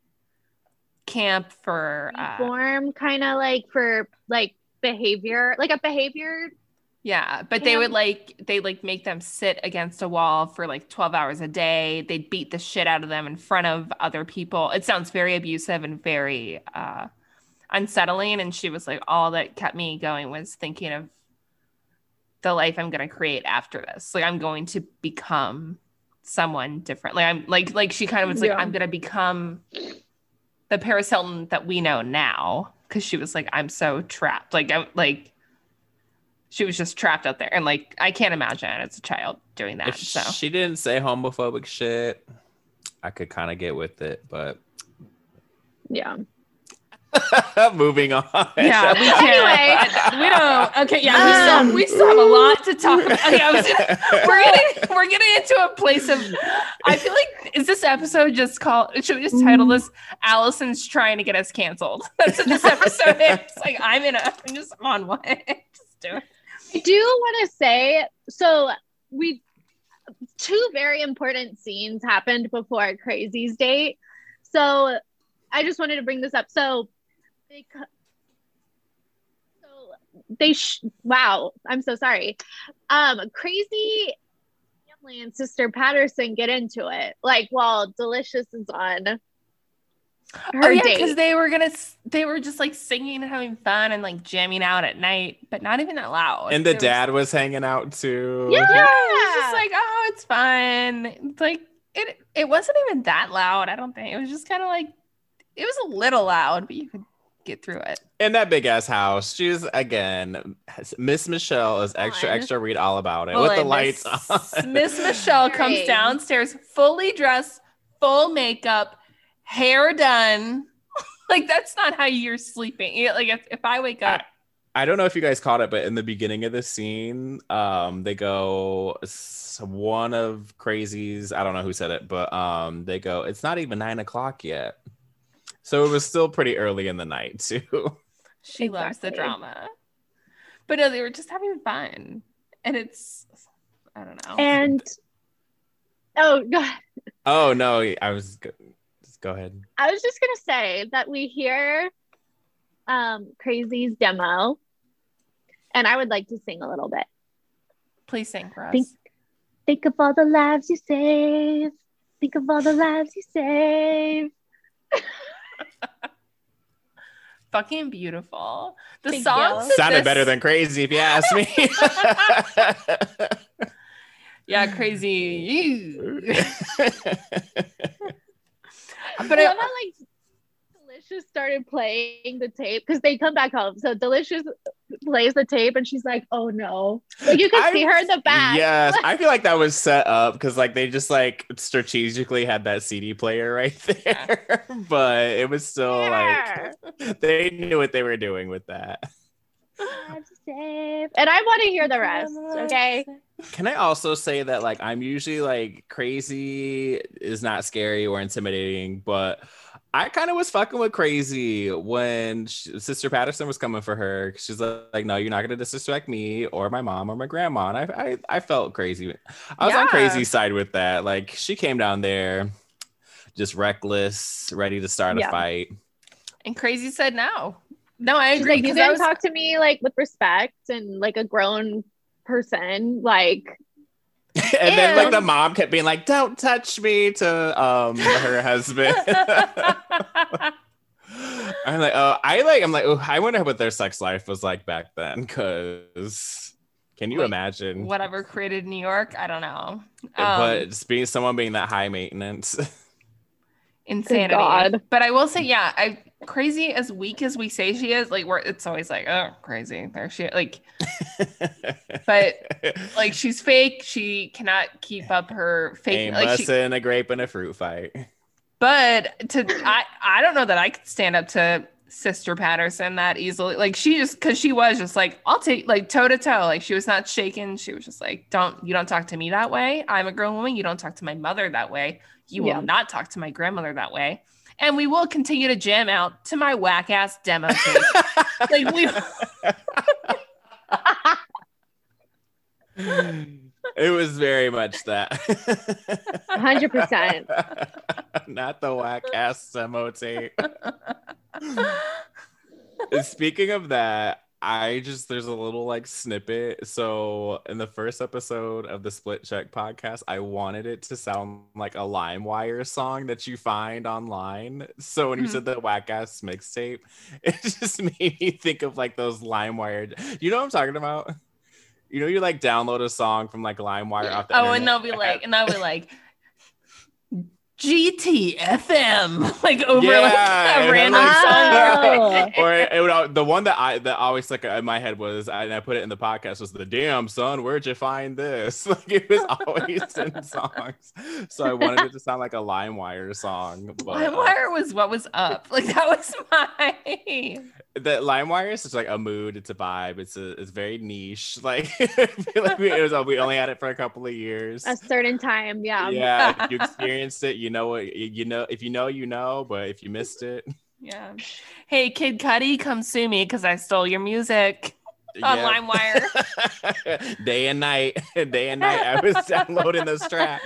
camp for uh, Form kind of like for like behavior, like a behavior. Yeah, but they would like they like make them sit against a wall for like 12 hours a day. They'd beat the shit out of them in front of other people. It sounds very abusive and very uh unsettling and she was like all that kept me going was thinking of the life I'm going to create after this. Like I'm going to become someone different. Like I'm like like she kind of was like I'm gonna become the Paris Hilton that we know now because she was like I'm so trapped. Like I'm like she was just trapped out there and like I can't imagine as a child doing that. If So she didn't say homophobic shit, I could kind of get with it, but Yeah. moving on. yeah, we can't. Anyway. we don't. Okay, yeah, Um, we, still, we still have a lot to talk about. Okay, I was we're getting we're getting into a place of. I feel like is this episode just called? Should we just title this "Allison's trying to get us canceled"? That's what this episode is. Like I'm in a. I'm just on one. just do it. I do want to say so we two very important scenes happened before Crazy's date. So I just wanted to bring this up. So they so they sh- wow, I'm so sorry. Um Crazy family and Sister Patterson get into it like while Delicious is on Oh, her oh yeah, date. because they were gonna they were just like singing and having fun and like jamming out at night, but not even that loud. and the They were dad was hanging out too. Yeah. Yeah, it was just like, oh, it's fun. It's like it it wasn't even that loud, I don't think. It was just kind of like it was a little loud, but you could get through it. In that big ass house, she's again Miss Michelle is extra extra. Read all about it Well, with the and lights Miss- on. Miss Michelle comes downstairs fully dressed, full makeup, hair done. like that's not how you're sleeping. Like if, if I wake up, I don't know if you guys caught it, but in the beginning of the scene, um, they go one of crazies. I don't know who said it, but um, they go. It's not even nine o'clock yet, so it was still pretty early in the night too. she loves the drama. But no, they were just having fun, and it's I don't know. and oh god oh no, I was. Go- ahead. I was just gonna say that we hear um Crazy's demo, and I would like to sing a little bit. Please sing for us. Think- Think of all the lives you save. Think of all the lives you save. fucking beautiful. The Thank song Sounded this- better than crazy, if you ask me. yeah, crazy. But But I I- love how like Delicious started playing the tape because they come back home. So Delicious plays the tape, and she's like, "Oh no!" Like you can I- see her in the back. Yes, I feel like that was set up because like they just like strategically had that CD player right there, but it was still Yeah. like they knew what they were doing with that. Lives you save. And I want to hear the rest. Okay. Can I also say that like I'm usually like crazy is not scary or intimidating, but I kind of was fucking with crazy when sh Sister Patterson was coming for her. She's like, like, no, you're not gonna disrespect me or my mom or my grandma. And I, I, I felt crazy. I was on crazy side with that. Like she came down there, just reckless, ready to start Yeah. a fight. And Crazy said no. No, I She's agree. like, you 'cause I didn't was- talk to me like with respect and like a grown person. Like, and then like the mom kept being like, "Don't touch me" to um her husband. I'm like, oh, I like, I'm like, oh, I wonder what their sex life was like back then. Because can you Like, imagine? Whatever created New York, I don't know. Um, but it's being someone being that high maintenance. insanity. God. But I will say, yeah, I crazy as weak as we say she is, like we're it's always like, oh, crazy. There she like But, like she's fake. She cannot keep up her fake Ain't like she, busting a grape and a fruit fight. but to I I don't know that I could stand up to Sister Patterson that easily. Like she just because she was just like, I'll take like toe to toe. Like she was not shaken. She was just like, Don't you don't talk to me that way. I'm a grown woman. You don't talk to my mother that way. You Yeah. will not talk to my grandmother that way. And we will continue to jam out to my whack ass demo tape. like we it was very much that. 100%. Not the whack ass demo tape. Speaking of that, I just there's a little like snippet. So in the first episode of the Split Check podcast, I wanted it to sound like a LimeWire song that you find online. So when you Mhm. said the whack ass mixtape, it just made me think of like those LimeWire. You know what I'm talking about? You know, you like download a song from like LimeWire off the Oh, and internet. they'll be like, and they'll be like, GTFM, like over Yeah, like a random like, song. Oh. or it would, the one that I that always stuck in my head was, and I put it in the podcast was the damn son, where'd you find this? Like it was always in songs, so I wanted it to sound like a LimeWire song. But, uh, LimeWire was what was up. Like that was my. That LimeWire is just like a mood, it's a vibe, it's a it's very niche. Like, like we, it was uh, we only had it for a couple of years. A certain time, yeah. yeah, if you experienced it, you know what you you know. If you know, you know. But if you missed it, Yeah. Hey, Kid Cudi, come sue me because I stole your music on yeah. LimeWire. day and night, day and night. I was downloading those tracks.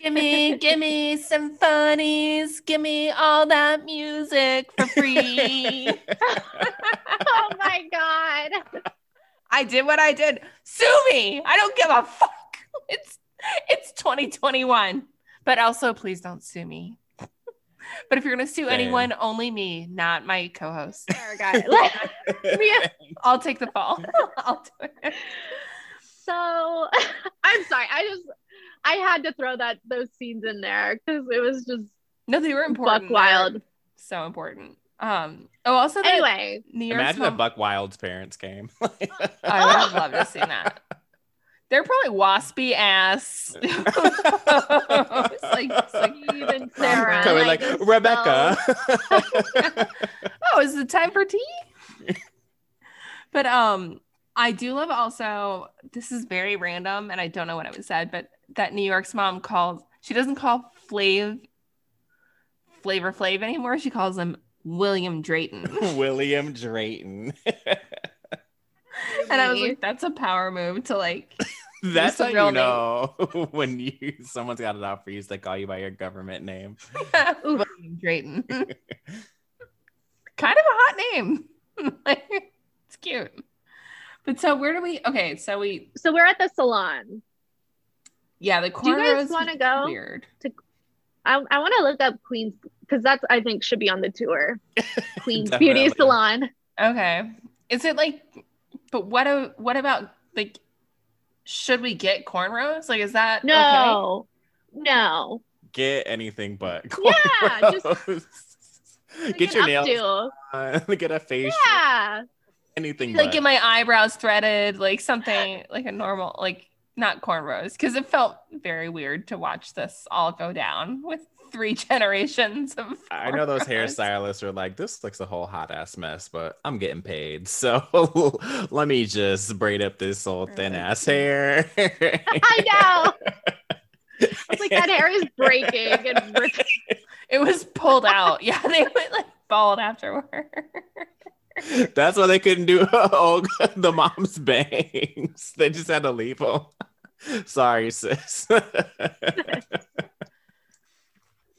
Give me, give me some funnies. Give me all that music for free. Oh my god. I did what I did. Sue me. I don't give a fuck. It's it's 2021. But also, please don't sue me. But if you're gonna sue Same. anyone, only me, not my co-host. Poor guy. Like, I'll take the fall. I'll do it. so I'm sorry. I just I had to throw that those scenes in there because it was just No, they were important. buck wild. So important. Um. Oh, also, that Anyway, New York's Imagine mom- if Buck Wild's parents came. I would have loved to see that. They're probably waspy ass. it's like, it's like, even Sarah. Coming like, like Rebecca. oh, is it time for tea? but um, I do love also. This is very random, and I don't know what it was said, but that New York's mom calls. She doesn't call Flav Flavor Flav anymore. She calls him William Drayton. William Drayton. and I was like, that's a power move to like. That's the how real you name. know when you someone's got it out for you. is They call you by your government name. William Drayton. kind of a hot name. It's cute. But so where do we? Okay, so we so we're at the salon. Yeah the Do you guys cornrows wanna go? Weird. I, I want to look up Queen's because that's I think should be on the tour. Queen's Beauty Salon. Okay, is it like? But what? a- What about like? Should we get cornrows? Like, is that okay? No, no. Get anything but. cornrows. Yeah, just- cornrows. Like Get your nails updo. done. Get a facial. Yeah. Anything Like but. get my eyebrows threaded, like something like a normal, like not cornrows, because it felt very weird to watch this all go down with three generations of. I know those hairstylists are like, this looks a whole hot ass mess, but I'm getting paid. So let me just braid up this old thin ass hair. I know. I was like that hair is breaking and ripping. It was pulled out. Yeah, they went like bald afterward. That's why they couldn't do oh, the mom's bangs. They just had to leave them. Sorry, sis. you're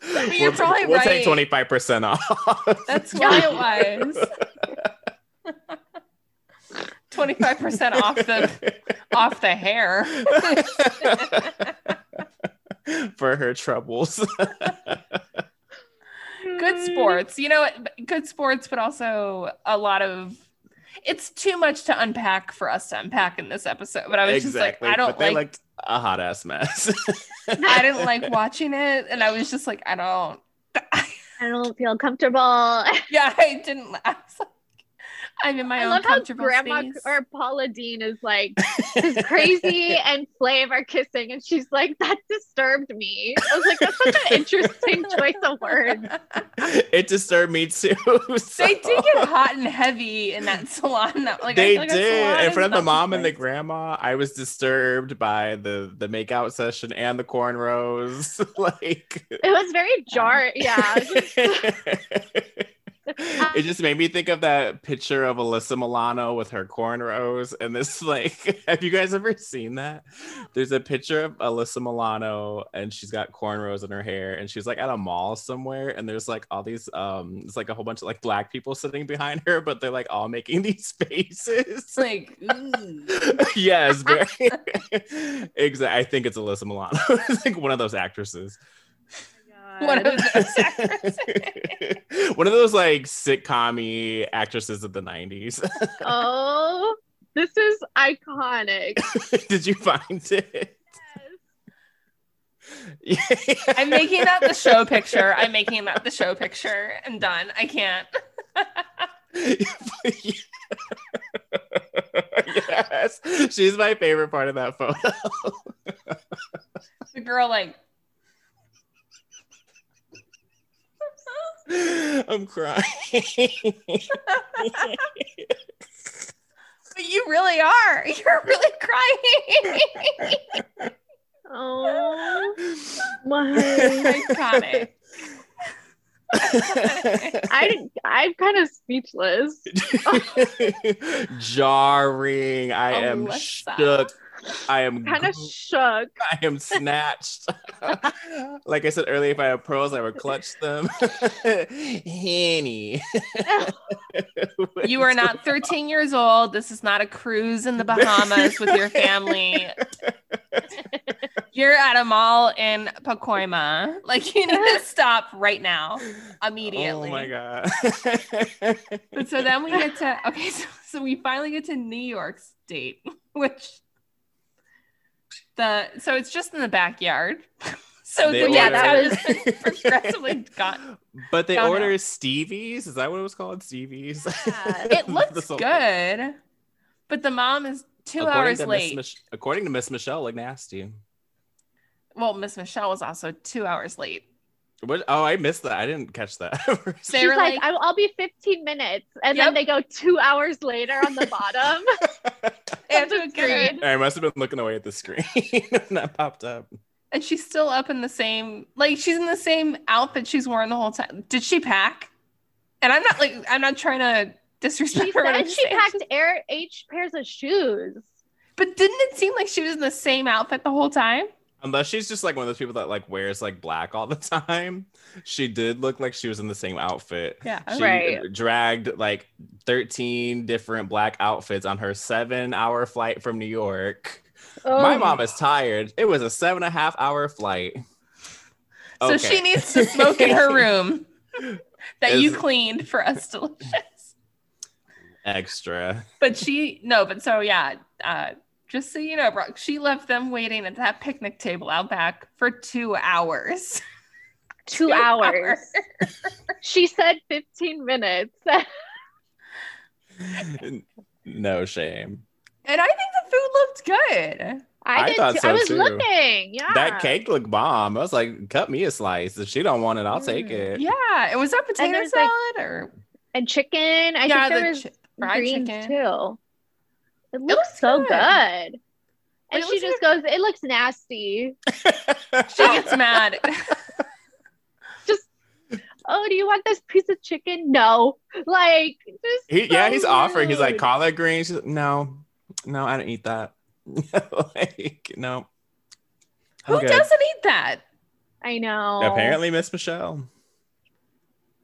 we'll, probably we'll take 25% off. That's why it was. Twenty-five percent off the off the hair. For her troubles. Good sports, you know, good sports, but also a lot of. It's too much to unpack for us to unpack in this episode. But I was just like, I don't but they like. a hot ass mess. I didn't like watching it, and I was just like, I don't. I don't feel comfortable. Yeah, I didn't. I was like, I'm in my I own love how Grandma space. or Paula Deen is like, is crazy and Flav are kissing, and she's like, that disturbed me. I was like, that's such an interesting choice of words. it disturbed me too. they so- did get hot and heavy in that salon. That, like, they like did salon in front of the not mom and the grandma. I was disturbed by the the makeout session and the cornrows. like It was very jar. Yeah. it just made me think of that picture of Alyssa Milano with her cornrows and this like have you guys ever seen that? There's a picture of Alyssa Milano and she's got cornrows in her hair and she's like at a mall somewhere and there's like all these um it's like a whole bunch of like black people sitting behind her but they're like all making these faces. Like, ooh. yes, very exactly. I think it's Alyssa Milano. it's like one of those actresses. One of those actors. one of those like sitcom actresses of the 90s. oh, this is iconic. Did you find it? Yes. I'm making that the show picture. I'm making that the show picture. I'm done. I can't. yes, she's my favorite part of that photo. The girl like I'm crying. But you really are. You're really crying. Oh my! Iconic. I I'm kind of speechless. Jarring. I am Alyssa. shook. I am Kind of gr- shook. I am snatched. like I said earlier, if I had pearls, I would clutch them. Henny. You are not 13 years old. This is not a cruise in the Bahamas with your family. You're at a mall in Pacoima. Like you need to stop right now, immediately. Oh my god. But so then we get to okay, so, so we finally get to New York State, which the so it's just in the backyard. So They the yeah, yeah, that that was progressively gone. But they Downhill. order Stevie's. Is that what it was called? Stevie's. Yeah, It looks salt- good, but the mom is two According hours late. Mich- according to Miss Michelle, look nasty. well, Miss Michelle was also two hours late. What? Oh, I missed that. I didn't catch that. They She's were like, like- I'll, I'll be 15 minutes, and Yep. then they go two hours later on the bottom. They have to the get her- screen. I must have been looking away at the screen when that popped up. and she's still up in the same like she's in the same outfit she's worn the whole time. Did she pack? And I'm not like I'm not trying to disrespect She her. but said she saying packed air H pairs of shoes. But didn't it seem like she was in the same outfit the whole time? Unless she's just like one of those people that like wears like black all the time. She did look like she was in the same outfit. Yeah. She Right. dragged like 13 different black outfits on her seven hour flight from New York. My Oh. mom is tired. It was a seven and a half hour flight. So Okay. she needs to smoke in her room that you cleaned for us delicious. extra. But she no, but so yeah, uh just so you know, Brooke, she left them waiting at that picnic table out back for two hours. two, Two hours. she said 15 minutes. no shame. And I think the food looked good. I, I did thought too. so, I was too. looking. Yeah. That cake looked bomb. I was like, cut me a slice. If she don't want it, I'll take Mm. it. Yeah. It was that potato there's, like, salad or and chicken. I yeah, think there the was chi- fried greens chicken. too. It looks looks so good. good. And it she looks just goes, "It looks nasty." She gets mad. Just, oh, do you want this piece of chicken? No. Like, just He, yeah, so he's offering. He's like rude. collard greens. She's like, no, no, I don't eat that. like, no. I'm Who good. doesn't eat that? I know. Apparently, Miss Michelle.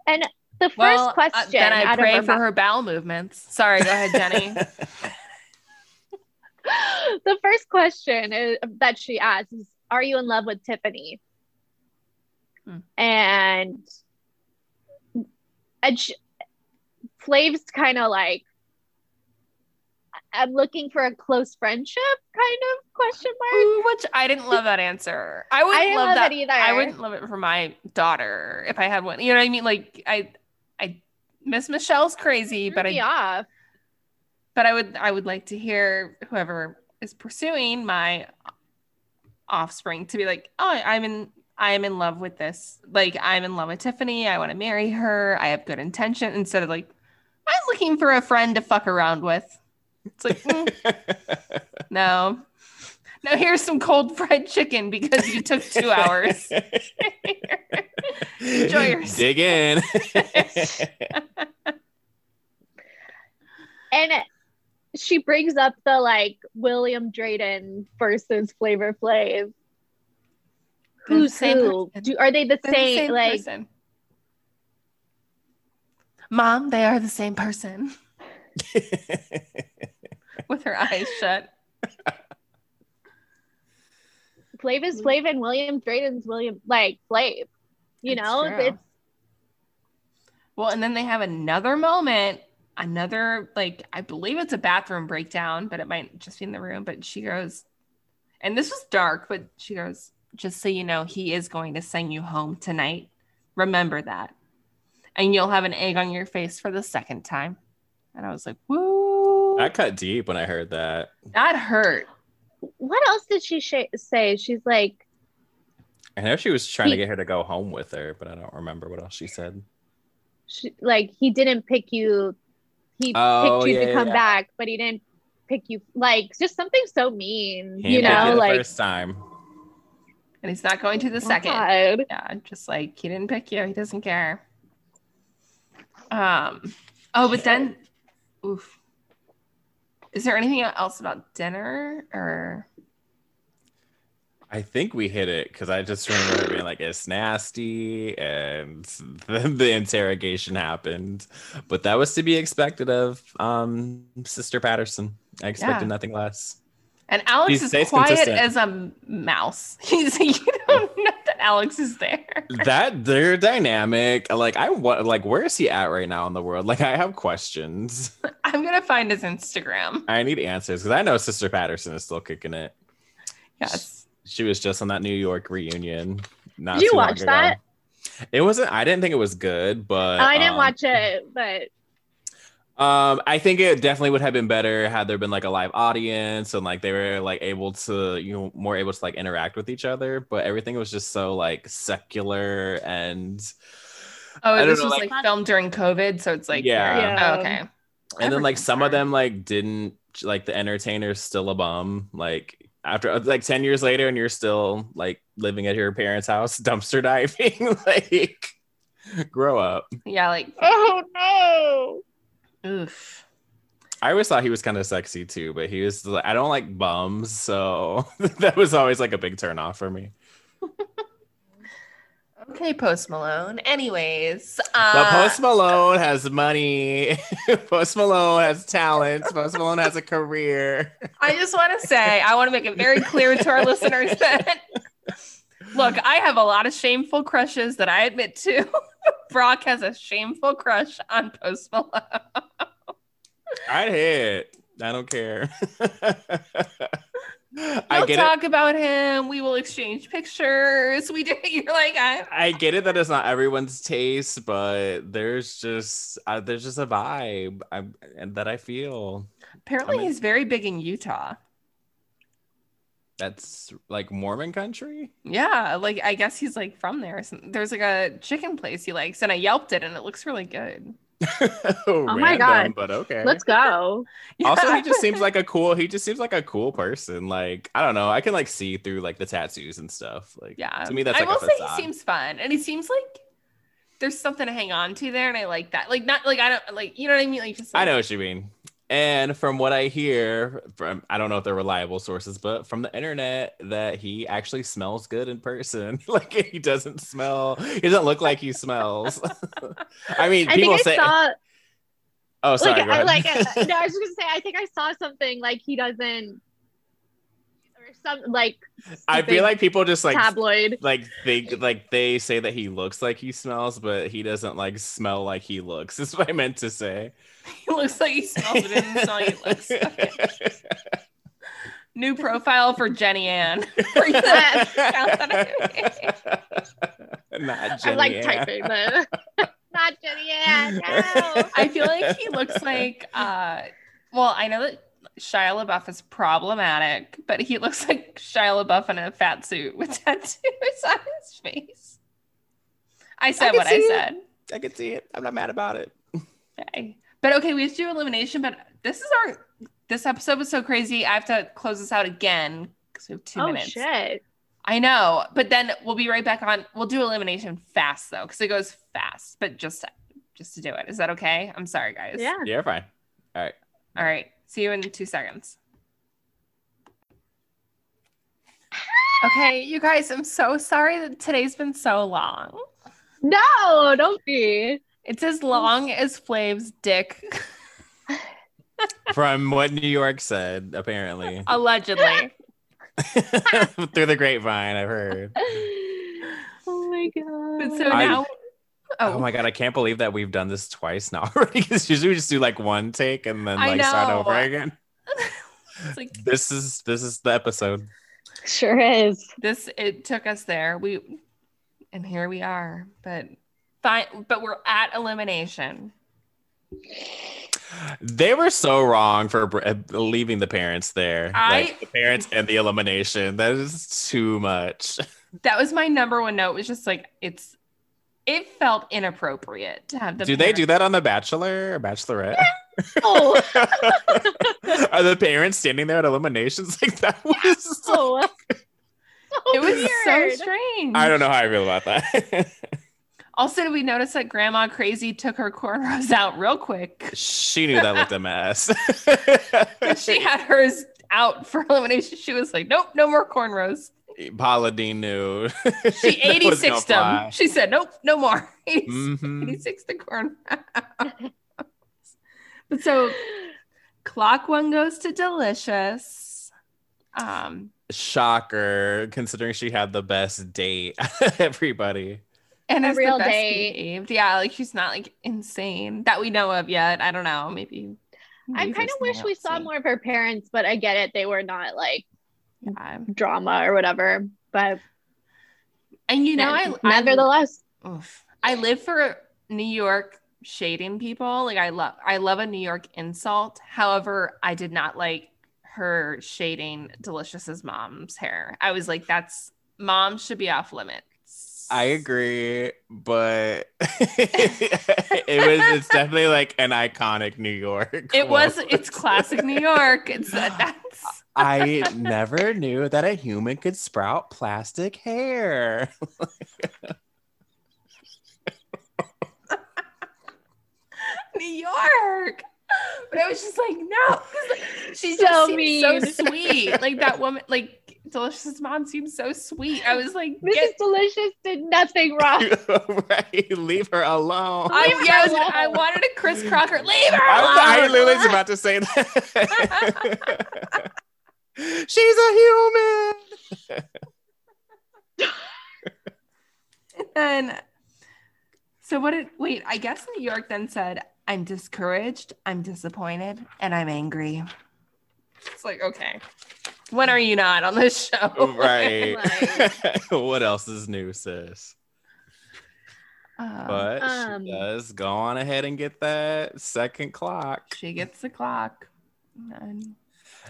And the first Well, uh, question. then I out of pray her for mouth- her bowel movements. Sorry, go ahead, Jenny. the first question is, that she asks is, "Are you in love with Tiffany?" Hmm. And and she, Flav's kind of like, "I'm looking for a close friendship," kind of question mark. Ooh, Which I didn't love that answer. I wouldn't I didn't love, love that it either. I wouldn't love it for my daughter if I had one. You know what I mean? Like I, I, Miss Michelle's crazy, but I, off. But I would, I would like to hear whoever is pursuing my offspring to be like, oh, I'm in, I am in love with this. Like I'm in love with Tiffany. I want to marry her. I have good intention. Instead of like, I'm looking for a friend to fuck around with. It's like, mm, no. Now here's some cold fried chicken because you took two hours. Enjoy yours. Dig in. And she brings up the like William Drayton versus Flavor Flav. Who's same who? Do, are they the They're the same? same like, person. Mom, they are the same person with her eyes shut. Flav is Flav and William Drayton's William, like Flav. You It's know, true. it's Well, and then they have another moment, another like I believe it's a bathroom breakdown, but it might just be in the room. But she goes, and this was dark, but she goes, just so you know, he is going to send you home tonight. Remember that. And you'll have an egg on your face for the second time. And I was like, woo. I cut deep when I heard that. That hurt. What else did she sh- say? She's like, I know she was trying to get her to go home with her, but I don't remember what else she said. she, like he didn't pick you. He Oh, picked you yeah, to come yeah. back, but he didn't pick you. Like just something so mean, He you know? the Like first time. And he's not going to the second. God. Yeah, just like he didn't pick you. He doesn't care. Um. Oh, but then, oof. Is there anything else about dinner or? I think we hit it because I just remember her being like, "It's nasty," and then the interrogation happened. But that was to be expected of um, Sister Patterson. I expected Yeah. nothing less. And Alex He is quiet consistent. as a mouse. He's you don't know that Alex is there. that their dynamic, like I want, like where is he at right now in the world? Like I have questions. I'm gonna find his Instagram. I need answers because I know Sister Patterson is still kicking it. Yes. She was just on that New York reunion. Not Did you watch that? It wasn't. I didn't think it was good, but I didn't um, watch it, but Um, I think it definitely would have been better had there been like a live audience and like they were like able to, you know, more able to like interact with each other. But everything was just so like secular and Oh, I this know, was like- like, filmed during COVID, so it's like Yeah. Yeah. Oh, okay. and then like Everything's some of them like didn't like the entertainer's still a bum. Like after like 10 years later and you're still like living at your parents' house, dumpster diving, like grow up. Yeah, like oh no. oof. I always thought he was kind of sexy too, but he was like, I don't like bums, so that was always like a big turn off for me. Okay, Post Malone. Anyways, But uh, Post Malone has money. Post Malone has talent. Post Malone has a career. I just want to say, I want to make it very clear to our listeners that look, I have a lot of shameful crushes that I admit to. Brock has a shameful crush on Post Malone. I hit. I don't care. I We'll it. talk about him. We will exchange pictures. We do. You're like, I, I get it that it's not everyone's taste, but there's just uh, there's just a vibe I, and that I feel. apparently I mean- he's very big in Utah. That's like Mormon country. Yeah, like I guess he's like from there. There's like a chicken place he likes, and I yelped it, and it looks really good. Oh, oh my God. But okay. Let's go. also he just seems like a cool he just seems like a cool person like i don't know i can like see through like the tattoos and stuff like yeah. to me that's like, i will say he seems fun, and he seems like there's something to hang on to there, and I like that. Like not like I don't like you know what I mean. Like just i know what you mean and from what i hear from i don't know if they're reliable sources but from the internet that he actually smells good in person like he doesn't smell he doesn't look like he smells i mean I people think I say saw oh sorry like I, like uh, no, I was just gonna say I think I saw something like he doesn't or some like i feel like people just like tabloid. like they like they say that he looks like he smells, but he doesn't like smell like he looks. Is what I meant to say. he looks like he smells it, and smell like he. Okay. New profile for Jenny Ann. That- Not Jenny I'm like Ann. typing the not Jenny Ann. No. I feel like he looks like uh well, I know that Shia LaBeouf is problematic, but he looks like Shia LaBeouf in a fat suit with tattoos on his face. I said can what I see it. said. I can see it. I'm not mad about it. Okay. But okay, we have to do elimination, but this is our this episode was so crazy. I have to close this out again because we have two oh minutes. shit. I know, but then we'll be right back on. We'll do elimination fast though, because it goes fast, but just just to do it. Is that okay? I'm sorry, guys. Yeah. You're yeah, fine. All right. See you in two seconds. Okay, you guys, I'm so sorry that today's been so long. No, don't be. It's as long as Flav's dick, From what New York said, apparently. allegedly. Through the grapevine, I've heard. Oh my But god. so I- now, Oh. oh, my god, I can't believe that we've done this twice now already. Because usually we just do like one take and then like start over again. like This is this is the episode. Sure is. This it took us there. We and here we are. But But we're at elimination. They were so wrong for uh, leaving the parents there. I- like the parents and the elimination. That is too much. That was my number one note. Was just like it's. It felt inappropriate to have the. do they do that on The Bachelor or Bachelorette? Oh, Are the parents standing there at eliminations like that? Was so, so It was weird. so strange. I don't know how I feel about that. Also, did we notice that Grandma Crazy took her cornrows out real quick? she knew that looked a mess. She had hers out for elimination, she was like, "Nope, no more cornrows." Paula Deen knew. She 86 them. She said, "Nope, no more." 86 hmm 86 the corn. but so clock one goes to delicious. Um, Shocker, considering she had the best date. Everybody. And A real date. behaved. Yeah, like she's not like insane that we know of yet. I don't know. Maybe. I kind of wish we saw more of her parents, but I get it. They were not like Yeah. drama or whatever. But And you know, I, I nevertheless, Oof. I live for New York shading people. Like I love I love a New York insult. However, I did not like her shading Delicious's mom's hair. I was like, that's mom should be off limits. I agree, but it was it's definitely like an iconic New York. It was it's classic New York. It's that uh, that's I never knew that a human could sprout plastic hair. New York. But I was just like, no, 'cause she So just seems so mean. sweet. Like that woman, like Delicious's mom seems so sweet. I was like, Mrs. get Delicious did nothing wrong. right, leave her alone. I, Leave yeah, I, was, alone. I wanted a Chris Crocker. Leave her I, alone. I literally was about to say that. She's a human. And so what did wait? I guess New York then said, "I'm discouraged, I'm disappointed, and I'm angry." It's like okay, when are you not on this show? Right. Like- what else is new, sis? Um, But Um, she does go on ahead and get that second clock. she gets the clock. And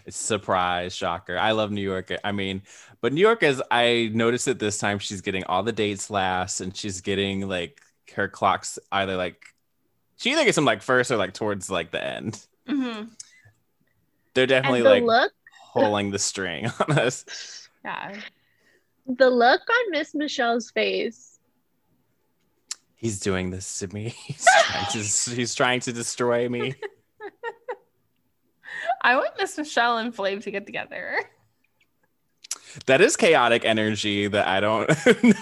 Surprise, shocker. I love New York. I mean, but New York is, I noticed it this time. She's getting all the dates last and she's getting like her clocks either like, she either gets them like first or like towards like the end. mhm, They're And definitely the like look, pulling the string on us. yeah, the look on Miss Michelle's face. He's doing this to me. He's trying to, he's trying to destroy me. I want Miss Michelle and Flav to get together. That is chaotic energy that I don't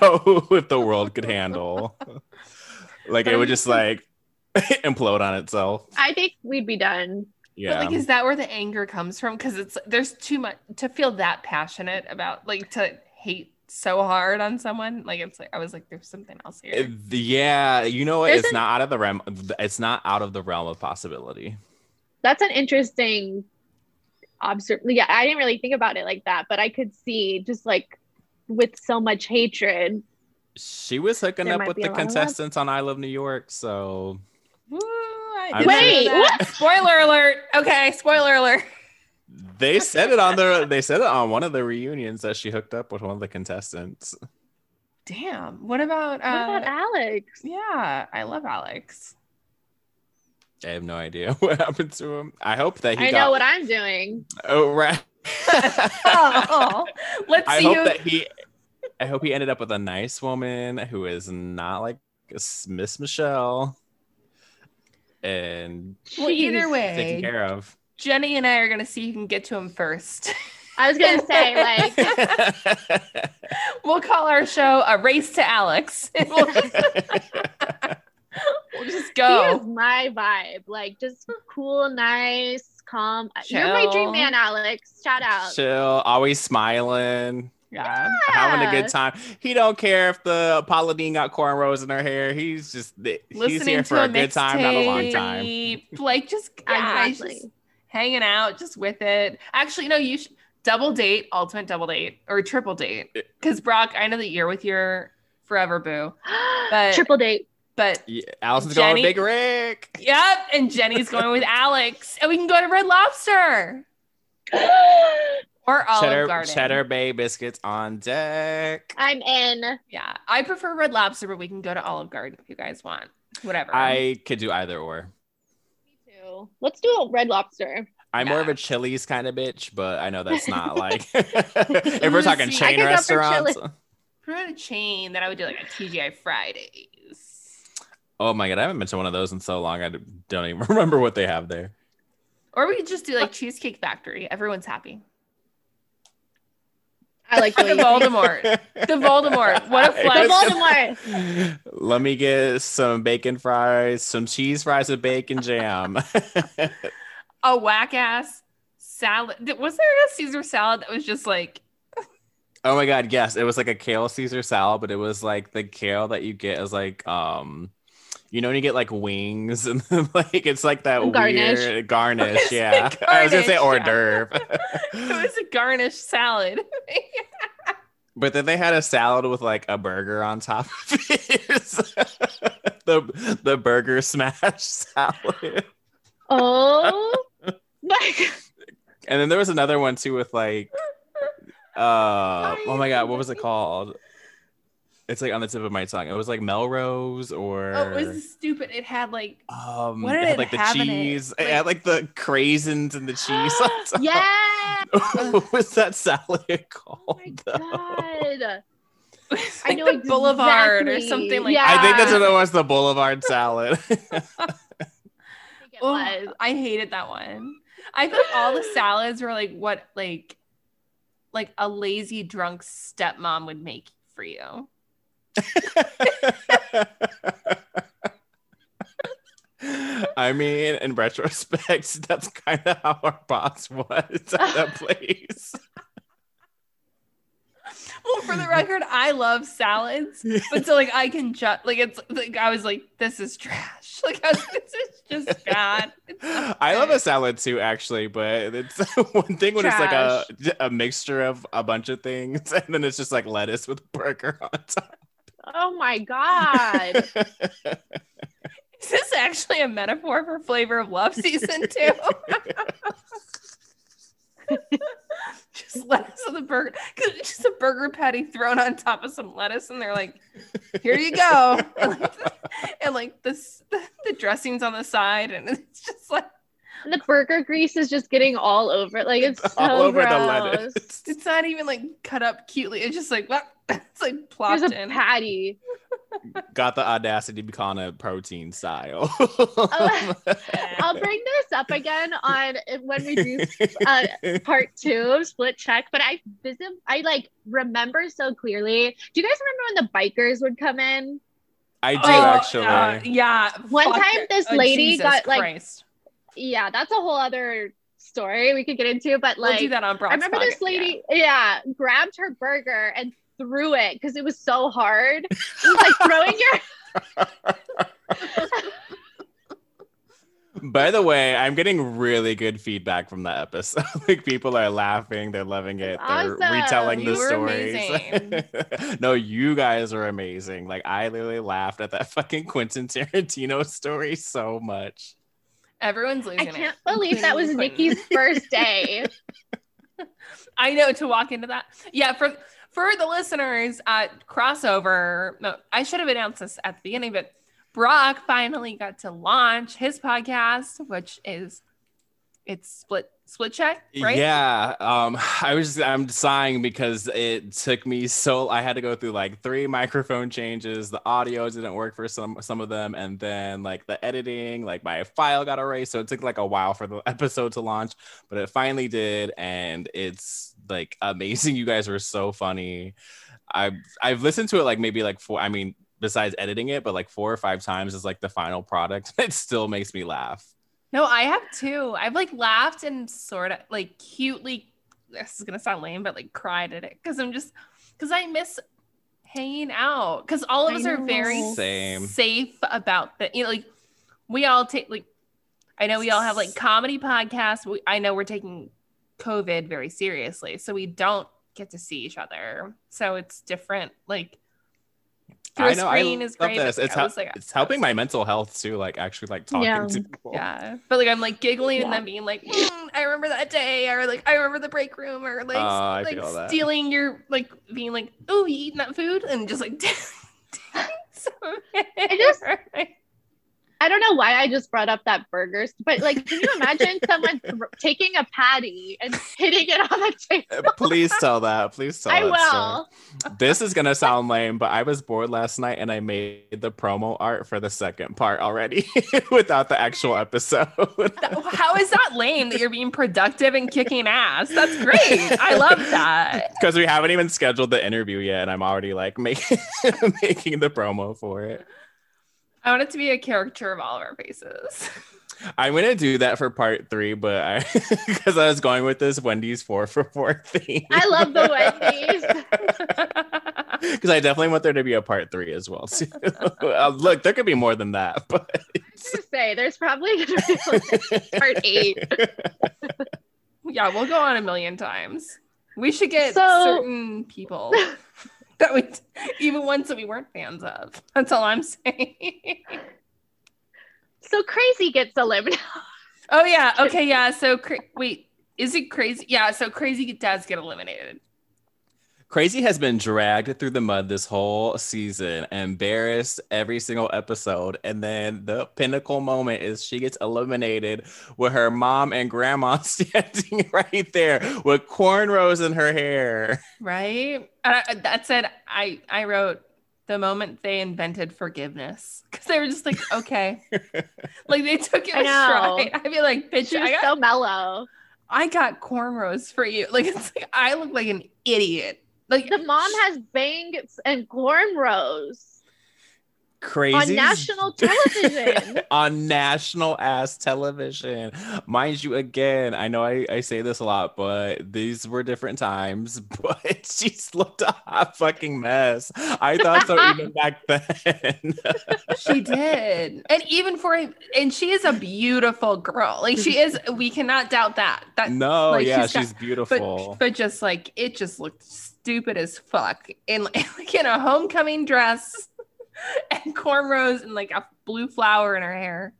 know if the world could handle. Like it would just like implode on itself. I think we'd be done. Yeah. But like, is that where the anger comes from? Because it's there's too much to feel that passionate about, like to hate so hard on someone. Like it's like I was like, there's something else here. It- yeah, you know what? There's It's an- not out of the realm. It's not out of the realm of possibility. That's an interesting observe. Yeah, I didn't really think about it like that, but I could see just like with so much hatred. She was hooking There up with the a lot of love. contestants on I Love New York, so Ooh, I I'm didn't know Wait, what? Spoiler alert. Okay, spoiler alert. they said it on the they said it on one of the reunions that she hooked up with one of the contestants. Damn. What about What uh about Alex? yeah, I love Alex. I have no idea what happened to him. I hope that he I got know what I'm doing. Oh right. oh, let's I see hope who that he I hope he ended up with a nice woman who is not like Miss Michelle and well, either way, taken care of. Jenny and I are gonna see who can get to him first. I was gonna say like we'll call our show a race to Alex. We'll just, we'll just he go. is my vibe. Like just cool, nice, calm. You're my dream man, Alex. Shout out. Chill, always smiling, Yeah. having a good time. He don't care if the Paula Deen got cornrows in her hair. He's just he's here for a good time, not a long time. mixtape. Like just yeah, he's Exactly. just hanging out, just with it. Actually, no, you should double date, ultimate double date, or triple date. Because Brock, I know that you're with your forever boo, But- Triple date. but Yeah, Allison's going Jenny- with Big Rick. yep, and Jenny's going with Alex, and we can go to Red Lobster or Olive Cheddar, Garden. Cheddar Bay biscuits on deck. I'm in. Yeah, I prefer Red Lobster, but we can go to Olive Garden if you guys want. Whatever. I could do either or. Me too. Let's do a red lobster. I'm more of a Chili's kind of bitch, but I know that's not like if we're talking See, chain could go for restaurants. Chili's. For a chain, then I would do like a TGI Fridays. Oh my god, I haven't been to one of those in so long. I don't even remember what they have there. Or we could just do like uh, Cheesecake Factory. Everyone's happy. I like the The way you think. Voldemort. The Voldemort. What a The. Voldemort. Let me get some bacon fries, some cheese fries with bacon jam. A whack ass salad. Was there a Caesar salad that was just like, oh my god, yes, it was like a kale Caesar salad, but it was like the kale that you get as like um you know when you get like wings and like it's like that Garnish. weird garnish, yeah. like I was gonna say hors garnish, d'oeuvre. it was a garnish salad? But then they had a salad with like a burger on top of it. the the burger smash salad. Oh my god. And then there was another one too with like uh oh my god, what was it called? It's like on the tip of my tongue. It was like Melrose or Oh, it was stupid. It had like, um what did it had it like the have in it? cheese. It, Like- had like the craisins and the cheese on top. yeah. what was that salad Oh called? my though? god. it's I know the Boulevard or something like Yeah. I think that's what it was, the Boulevard salad. I think it Oh, was. I hated that one. I thought all the salads were like what like like a lazy drunk stepmom would make for you. I mean, in retrospect, that's kind of how our boss was at that place. Well, for the record, I love salads, but so like I can just like it's like I was like, this is trash. Like I was, this is just bad. I love a salad too, actually, but it's one thing when it's like a, a mixture of a bunch of things, and then it's just like lettuce with burger on top. Oh my god. Is this actually a metaphor for flavor of love season two? just lettuce on the burger. Just a burger patty thrown on top of some lettuce, and they're like, here you go. And like, and like this the, the dressings on the side, and it's just like the burger grease is just getting all over it. Like it's so all over gross. the lettuce. it's not even like cut up cutely. It's just like it's like There's plopped a in. patty. Got the audacity to be calling it protein style. I'll bring this up again on when we do uh, part two of split check. But I visit, I like remember so clearly. Do you guys remember when the bikers would come in? I do Oh, actually. uh, yeah. One fuck time this Oh, lady Jesus got, like, Christ. Yeah, that's a whole other story we could get into. But we'll like, do that on Brock's I remember this podcast, yeah. lady, yeah. grabbed her burger and threw it because it was so hard. It was like throwing your By the way, I'm getting really good feedback from that episode. like people are laughing, they're loving it, they're Awesome. retelling You the were stories. no, you guys are amazing. Like I literally laughed at that fucking Quentin Tarantino story so much. Everyone's losing it. I can't believe that was. Nikki's first day. I know to walk into that. Yeah, for for the listeners, at crossover. No, I should have announced this at the beginning, but Brock finally got to launch his podcast, which is it's split split check, right? Yeah. Um, I was I'm sighing because it took me so I had to go through like three microphone changes. The audio didn't work for some some of them, and then like the editing, like my file got erased. So it took like a while for the episode to launch, but it finally did, and it's like amazing. You guys were so funny. I've I've listened to it like maybe like four. I mean, besides editing it, but like four or five times is like the final product. It still makes me laugh. No, I have too. I've like laughed and sort of like cutely. This is gonna sound lame, but like cried at it because I'm just because I miss hanging out because all of I us are very. Same. safe about that. you know like we all take like I know we all have like comedy podcasts. We, I know we're taking COVID very seriously. So we don't get to see each other. So it's different. Like through I a know. I screen is love great. this. It's, hel- like- it's helping my mental health too. Like actually, like talking Yeah. to people. Yeah. But like I'm like giggling and then being like, "Mm, I remember that day, or like I remember the break room, or like, I like feel that. stealing your like being like, oh, you eating that food? And just like so just- I don't know why I just brought up that burgers, but like, can you imagine someone th- taking a patty and hitting it on the table? Uh, Please tell that. Please tell I that will. story. This is gonna sound lame, but I was bored last night and I made the promo art for the second part already without the actual episode. How is that lame that you're being productive and kicking ass? That's great. I love that. Because we haven't even scheduled the interview yet, and I'm already like making making the promo for it. I want it to be a caricature of all of our faces. I'm gonna do that for part three, but I because I was going with this Wendy's four for four thing. I love the Wendy's. because I definitely want there to be a part three as well. too. Uh, Look, there could be more than that, but to say there's probably gonna be like part eight. yeah, we'll go on a million times. We should get So- certain people that we even ones that we weren't fans of. That's all I'm saying. So crazy gets eliminated. oh yeah, okay, yeah. So cra- wait, is it crazy? Yeah, so crazy does get eliminated. Crazy has been dragged through the mud this whole season, embarrassed every single episode, and then the pinnacle moment is she gets eliminated with her mom and grandma standing right there with cornrows in her hair. Right? Uh, that said, I I wrote the moment they invented forgiveness because they were just like, okay, like they took it I a know. stride. I feel like, bitch, She was got so mellow. I got cornrows for you. Like it's like I look like an idiot. Like The mom has bangs and cornrows Crazy on national television. on national ass television. Mind you, again, I know I, I say this a lot, but these were different times. But she's looked a hot fucking mess. I thought so even back then. she did, and even for a and she is a beautiful girl. Like she is. We cannot doubt that. That no, Like, yeah, she's got- she's beautiful. but but just like it just looked stupid as fuck in like in a homecoming dress and cornrows and like a blue flower in her hair.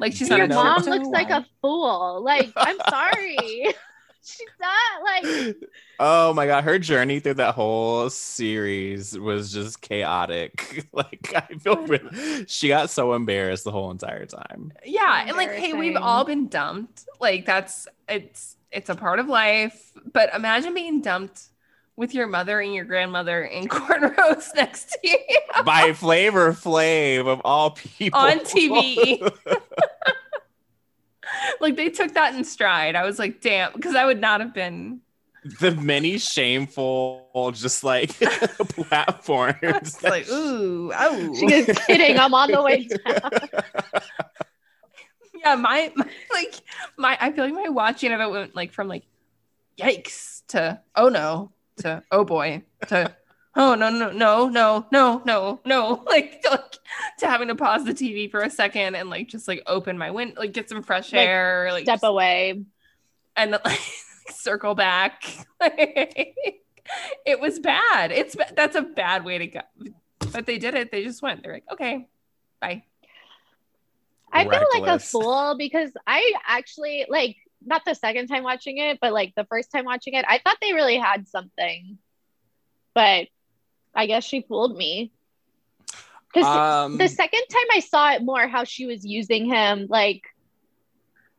Like she's Do not you a Your mom true- looks like a fool. Like, I'm sorry. She's not like oh my god, her journey through that whole series was just chaotic. like I feel really, she got so embarrassed the whole entire time. yeah and like hey we've all been dumped like that's it's it's a part of life but imagine being dumped with your mother and your grandmother in cornrows next to you By Flavor Flav of all people On TV. like they took that in stride i was like damn because i would not have been the many shameful just like platforms it's like ooh oh she is kidding. I'm on the way down. yeah my, my like my i feel like my watching of it went like from like yikes to oh no to oh boy to oh no no no no no no no like to, like to having to pause the tv for a second and like just like open my window like get some fresh Like, air like Step just- away. and then like circle back. Like it was bad. It's that's a bad way to go. But they did it. They just went. They're like okay bye. I feel like a fool because I actually like not the second time watching it, but like the first time watching it, I thought they really had something. But I guess she fooled me. Because um the second time I saw it more how she was using him, like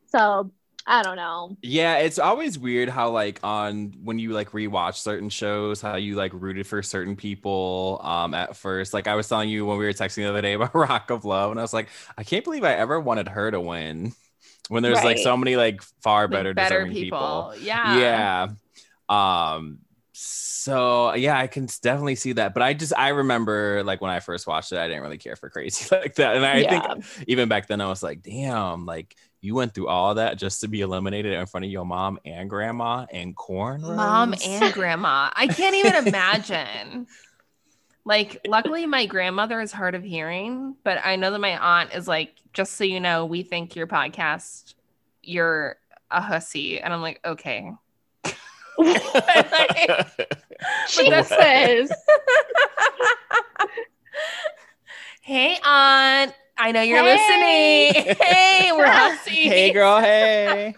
so I don't know. yeah it's always weird how like on when you like rewatch certain shows how you like rooted for certain people um at first like i was telling you when we were texting the other day about rock of love and i was like i can't believe i ever wanted her to win when there's like so many like far Like, better better deserving people, people. yeah. Yeah. Um so yeah i can definitely see that but i just i remember like when i first watched it i didn't really care for crazy like that and i Yeah. think even back then i was like damn like you went through all that just to be eliminated in front of your mom and grandma and corn mom and grandma. I can't even imagine like luckily my grandmother is hard of hearing but i know that my aunt is like just so you know we think your podcast you're a hussy and i'm like okay like, Jesus. hey, Aunt. I know you're Hey. listening. Hey, we're Hussy. hey, girl. Hey.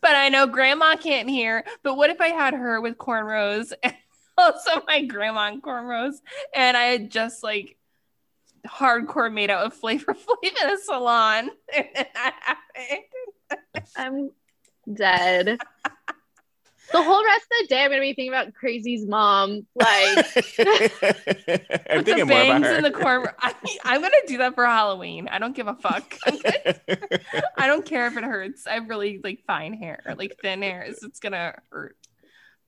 But I know grandma can't hear. But what if I had her with cornrows and also my grandma in cornrows and I had just like hardcore made out with Flavor Flav in a salon? And that happened. I'm dead. The whole rest of the day, I'm gonna be thinking about Crazy's mom. Like, I'm With the thinking more about bangs her. in the corn. I, I'm gonna do that for Halloween. I don't give a fuck. I'm gonna- I don't care if it hurts. I have really like fine hair, like thin hair. It's, it's gonna hurt,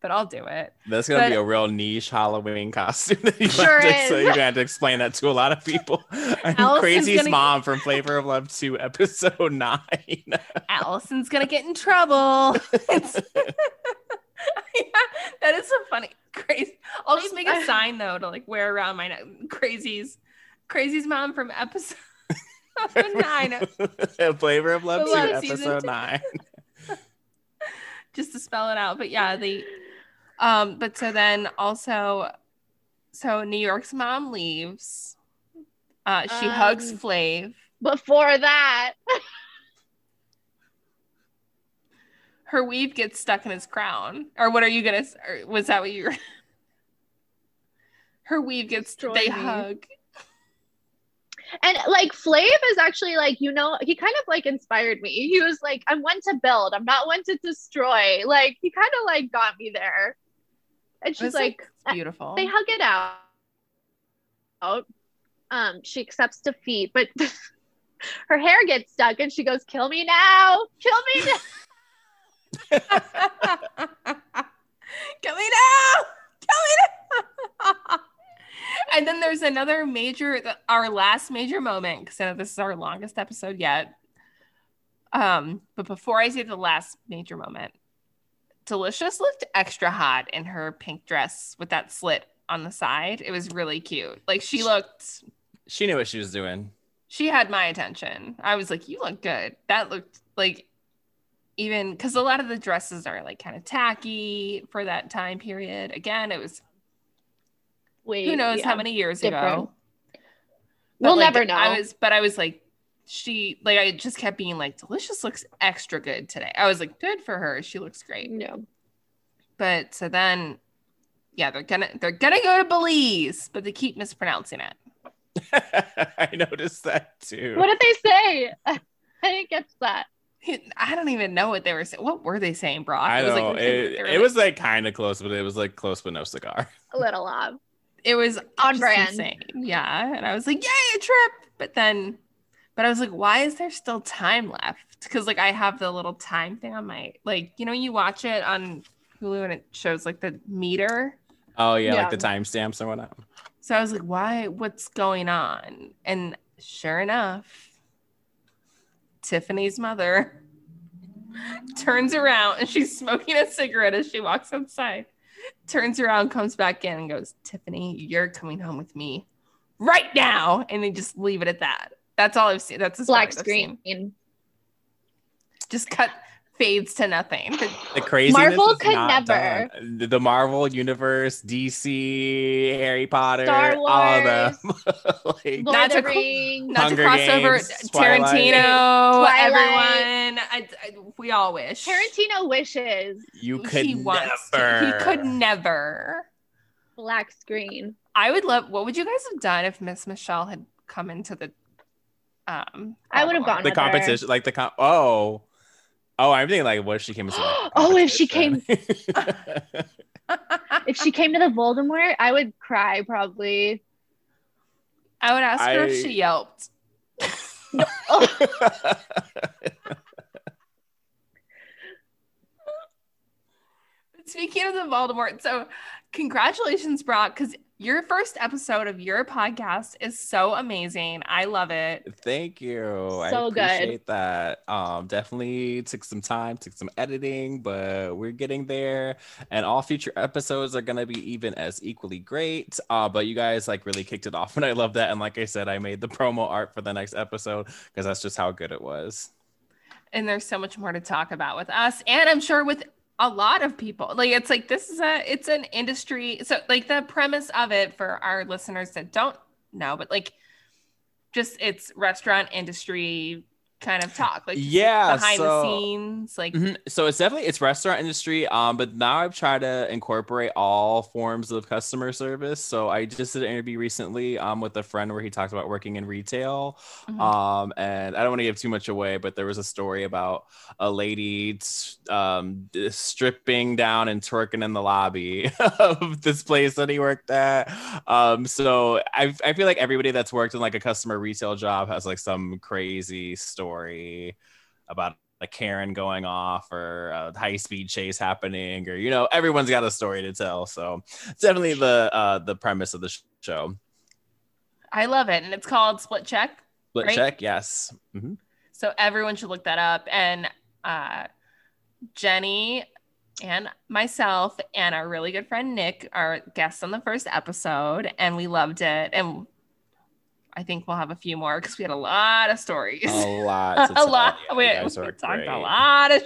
but I'll do it. That's gonna be a real niche Halloween costume. that you Sure to, so you're gonna have to explain that to a lot of people. I'm Allison's gonna- mom from Flavor of Love 2, episode 9. Allison's gonna get in trouble. It's- that is so funny. Crazy. I'll just make a sign though to like wear around my neck. Crazy's, Crazy's mom from episode nine, Flavor of Love 2, Love season episode two. 9. just to spell it out. But yeah, they. Um. But so then also, so New York's mom leaves. Uh, she hugs Um, Flav. before that, Her weave gets stuck in his crown. Or what are you gonna? was that what you were? Her weave gets. Destroy they me. hug. and like Flav is actually like, you know, he kind of like inspired me. He was like, I'm one to build, I'm not one to destroy. Like, he kind of like got me there. And she's was, like, beautiful. they hug it out. Out. Um, she accepts defeat, but her hair gets stuck, and she goes, "Kill me now! Kill me now!" Kill me now! Kill me now! and then there's another major, our last major moment, because I know this is our longest episode yet. Um, but before I say the last major moment, Delicious looked extra hot in her pink dress with that slit on the side. It was really cute. Like she looked, She knew what she was doing. she had my attention. I was like, you look good. That looked like even because a lot of the dresses are like kind of tacky for that time period. Again, it was Wait, who knows yeah. how many years different. ago. But, We'll like, never know. I was, but I was like, she like I just kept being like, delicious looks extra good today. I was like, good for her. She looks great. no. But so then, yeah, they're gonna they're gonna go to Belize, but they keep mispronouncing it. I noticed that too. What did they say? I didn't get that. I don't even know what they were saying. What were they saying, Brock? I was know like, it, it like- was like kind of close, but it was like close but no cigar. A little off. it was on brand. insane. Yeah. And I was like, yay, a trip. But then, but I was like, why is there still time left? Because like I have the little time thing on my, like, you know, you watch it on Hulu and it shows like the meter. Oh yeah, like the timestamps and whatnot. So I was like, why? What's going on? And sure enough, Tiffany's mother turns around and she's smoking a cigarette as she walks outside. Turns around, comes back in, and goes, Tiffany, you're coming home with me right now. And they just leave it at that. That's all I've seen. That's as Black as seen. screen. Just cut fades to nothing. The craziness Marvel is could not never. done. The- The Marvel universe, DC, Harry Potter, Star Wars, all of them. like, Lord Not of to the Rings. Not Hunger to cross over Games, Tarantino, Twilight. everyone. I, I, we all wish. Tarantino wishes. you could he wants never. to. He could never. Black screen. I would love. What would you guys have done if Miss Michelle had come into the? Um, I would have Baltimore? gone the with her. competition, like the com- oh, oh, I'm thinking like what if she came into the Oh, if she came. If she came to the Voldemort, I would cry probably. I would ask her if she yelped. Speaking of the Voldemort, so congratulations, Brock, because your first episode of your podcast is so amazing. I love it. Thank you. I So good. that. Um, definitely took some time, took some editing, but we're getting there. And all future episodes are gonna be even as equally great. Uh, but you guys like really kicked it off, and I love that. And like I said, I made the promo art for the next episode because that's just how good it was. And there's so much more to talk about with us, and I'm sure with a lot of people. Like it's like this is a it's an industry. So like the premise of it for our listeners that don't know, but like just it's restaurant industry kind of talk. Like Yeah, behind so- the scenes. Like Mhm. So it's definitely it's restaurant industry. Um, but now I've tried to incorporate all forms of customer service. So I just did an interview recently um with a friend where he talked about working in retail. Mhm. Um, and I don't want to give too much away, but there was a story about a lady um stripping down and twerking in the lobby of this place that he worked at. Um, so I I feel like everybody that's worked in like a customer retail job has like some crazy story about a Karen going off or a high speed chase happening, or you know, everyone's got a story to tell. So it's definitely the uh the premise of the show. I love it. And it's called Split Check. Split Right? check, yes. Mhm. So everyone should look that up. And uh, Jenny and myself and our really good friend Nick are guests on the first episode, and we loved it. And I think we'll have a few more because we had a lot of stories. A lot. a lot. Yeah, we we talked great. a lot of.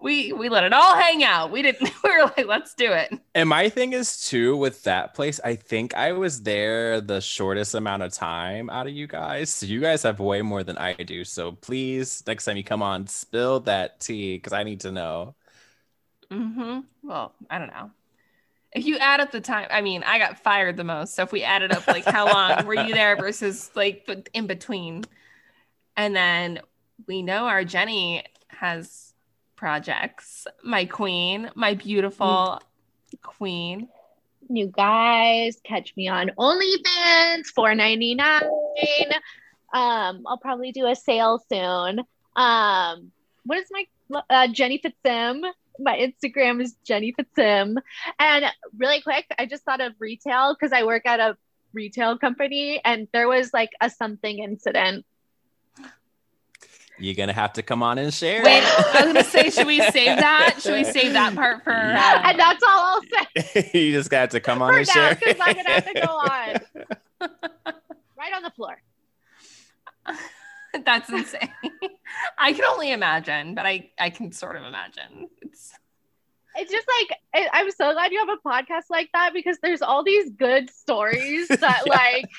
We we let it all hang out. We didn't. We were like, let's do it. And my thing is too with that place, I think I was there the shortest amount of time out of you guys. So you guys have way more than I do. So please, next time you come on, spill that tea because I need to know. hmm Well, I don't know. If you add up the time, I mean, I got fired the most. So if we added up like how long were you there versus like in between, and then we know our Jenny has projects. My queen, my beautiful queen. You guys catch me on OnlyFans, four ninety nine. Um, I'll probably do a sale soon. Um, what is my uh, Jenny Fitzsim? My Instagram is Jenny Fitzsim. And really quick, I just thought of retail because I work at a retail company, and there was like a something incident. You're gonna have to come on and share. Wait, I was gonna say, should we save that? Should we save that part for? Yeah. Uh, and that's all I'll say you just got to come on for and now share. because I'm gonna have to go on right on the floor. That's insane. I can only imagine, but I I can sort of imagine. It's it's just like I- I'm so glad you have a podcast like that because there's all these good stories that Yeah. like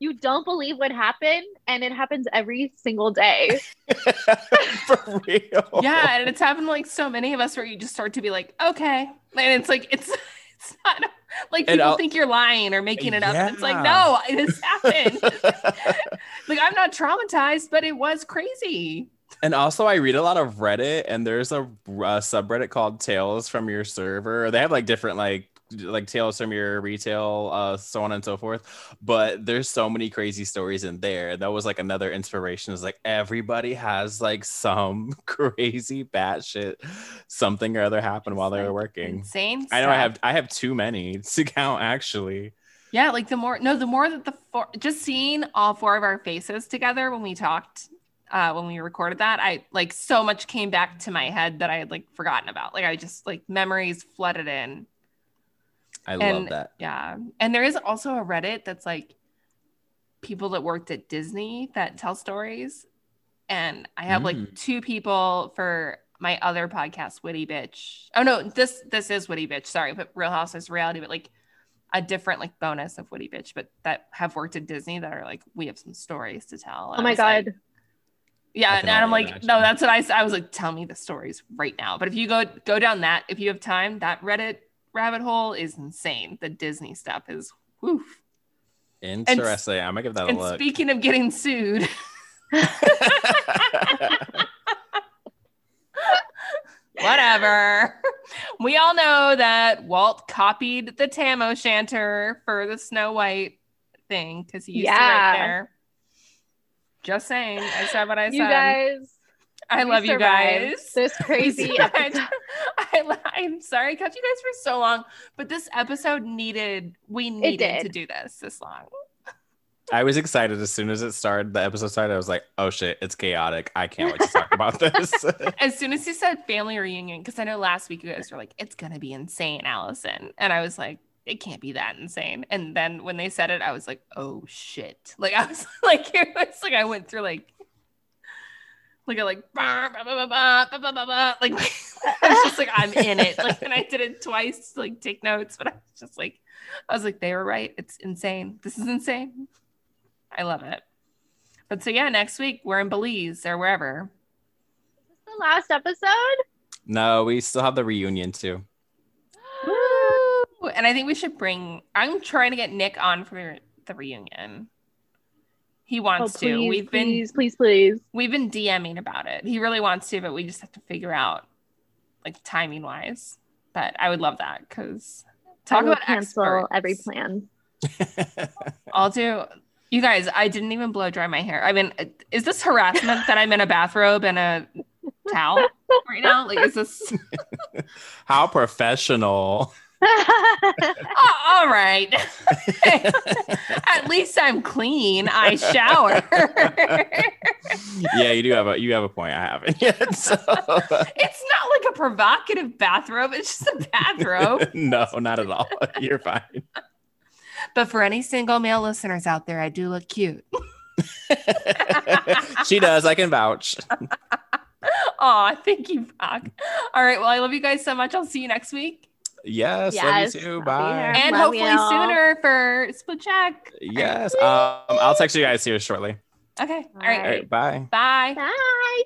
you don't believe would happen and it happens every single day. For real. yeah, and it's happened like so many of us where you just start to be like, okay, and it's like it's it's not like people I'll- think you're lying or making it up. And it's like, no, this happened. like I'm not traumatized, but it was crazy. And also, I read a lot of Reddit, and there's a, uh subreddit called "Tales from Your Server." They have like different like like tales from your retail, uh, so on and so forth. But there's so many crazy stories in there. That was like another inspiration. Is like everybody has like some crazy batshit something or other happen while they were working. Insane. I know I have I have too many to count actually. Yeah, like the more no, the more that the four just seeing all four of our faces together when we talked, uh, when we recorded that, I like so much came back to my head that I had like forgotten about. Like I just like memories flooded in. I And- love that. Yeah. And there is also a Reddit that's like people that worked at Disney that tell stories. And I have like Mm. two people for my other podcast, Witty Bitch. Oh no, this this is Witty Bitch. Sorry, but Real Housewives Reality, but like a different like bonus of Witty Bitch, but that have worked at Disney that are like we have some stories to tell. Oh And I my was like- god. yeah, I and I'm like, imagine. no, that's what I said. I was like, tell me the stories right now. But if you go go down that, if you have time, that Reddit rabbit hole is insane. The Disney stuff is woof. Interesting. I'm gonna give that a And look. speaking of getting sued, whatever. we all know that Walt copied the Tam O'Shanter for the Snow White thing because he used to Yeah. write there. Just saying. I said what I said. You guys. I we love you survived guys. This crazy We survived. episode. I, I'm sorry I kept you guys for so long, but this episode needed, we needed to do this this long. I was excited as soon as it started. The episode started. I was like, "Oh shit, it's chaotic! I can't wait to talk about this." As soon as you said family reunion, because I know last week you guys were like, it's going to be insane, Allison. And I was like, it can't be that insane. And then when they said it, I was like, oh shit. Like, I was like, it was like, I went through like, like I like bah, bah, bah, like I was just like I'm in it. Like and I did it twice to, like take notes, but I was just like I was like they were right. It's insane. This is insane. I love it. But so yeah, next week we're in Belize or wherever. Is this the last episode? No, we still have the reunion too. Woo! And I think we should bring. I'm trying to get Nick on for the reunion. He Oh, wants please, to. We've been please, please, please. we've been DMing about it. He really wants to, but we just have to figure out like timing wise. But I would love that because I talk will about cancel experts. every plan. I'll do. You guys, I didn't even blow dry my hair. I mean, is this harassment that I'm in a bathrobe and a towel right now? Like, is this How professional. Oh, all right? At least I'm clean. I shower. yeah, you do have a you have a point. I haven't yet. So. it's not like a provocative bathrobe. It's just a bathrobe. no, not at all. You're fine. but for any single male listeners out there, I do look cute. she does. I can vouch. Oh, thank you, Brock. All right. Well, I love you guys so much. I'll see you next week. Yes, Yes, love you too. Bye. here. And Love hopefully y'all. sooner for split check. Yes. Um, I'll text you guys here shortly. Okay. All All right. All right, bye. Bye. Bye.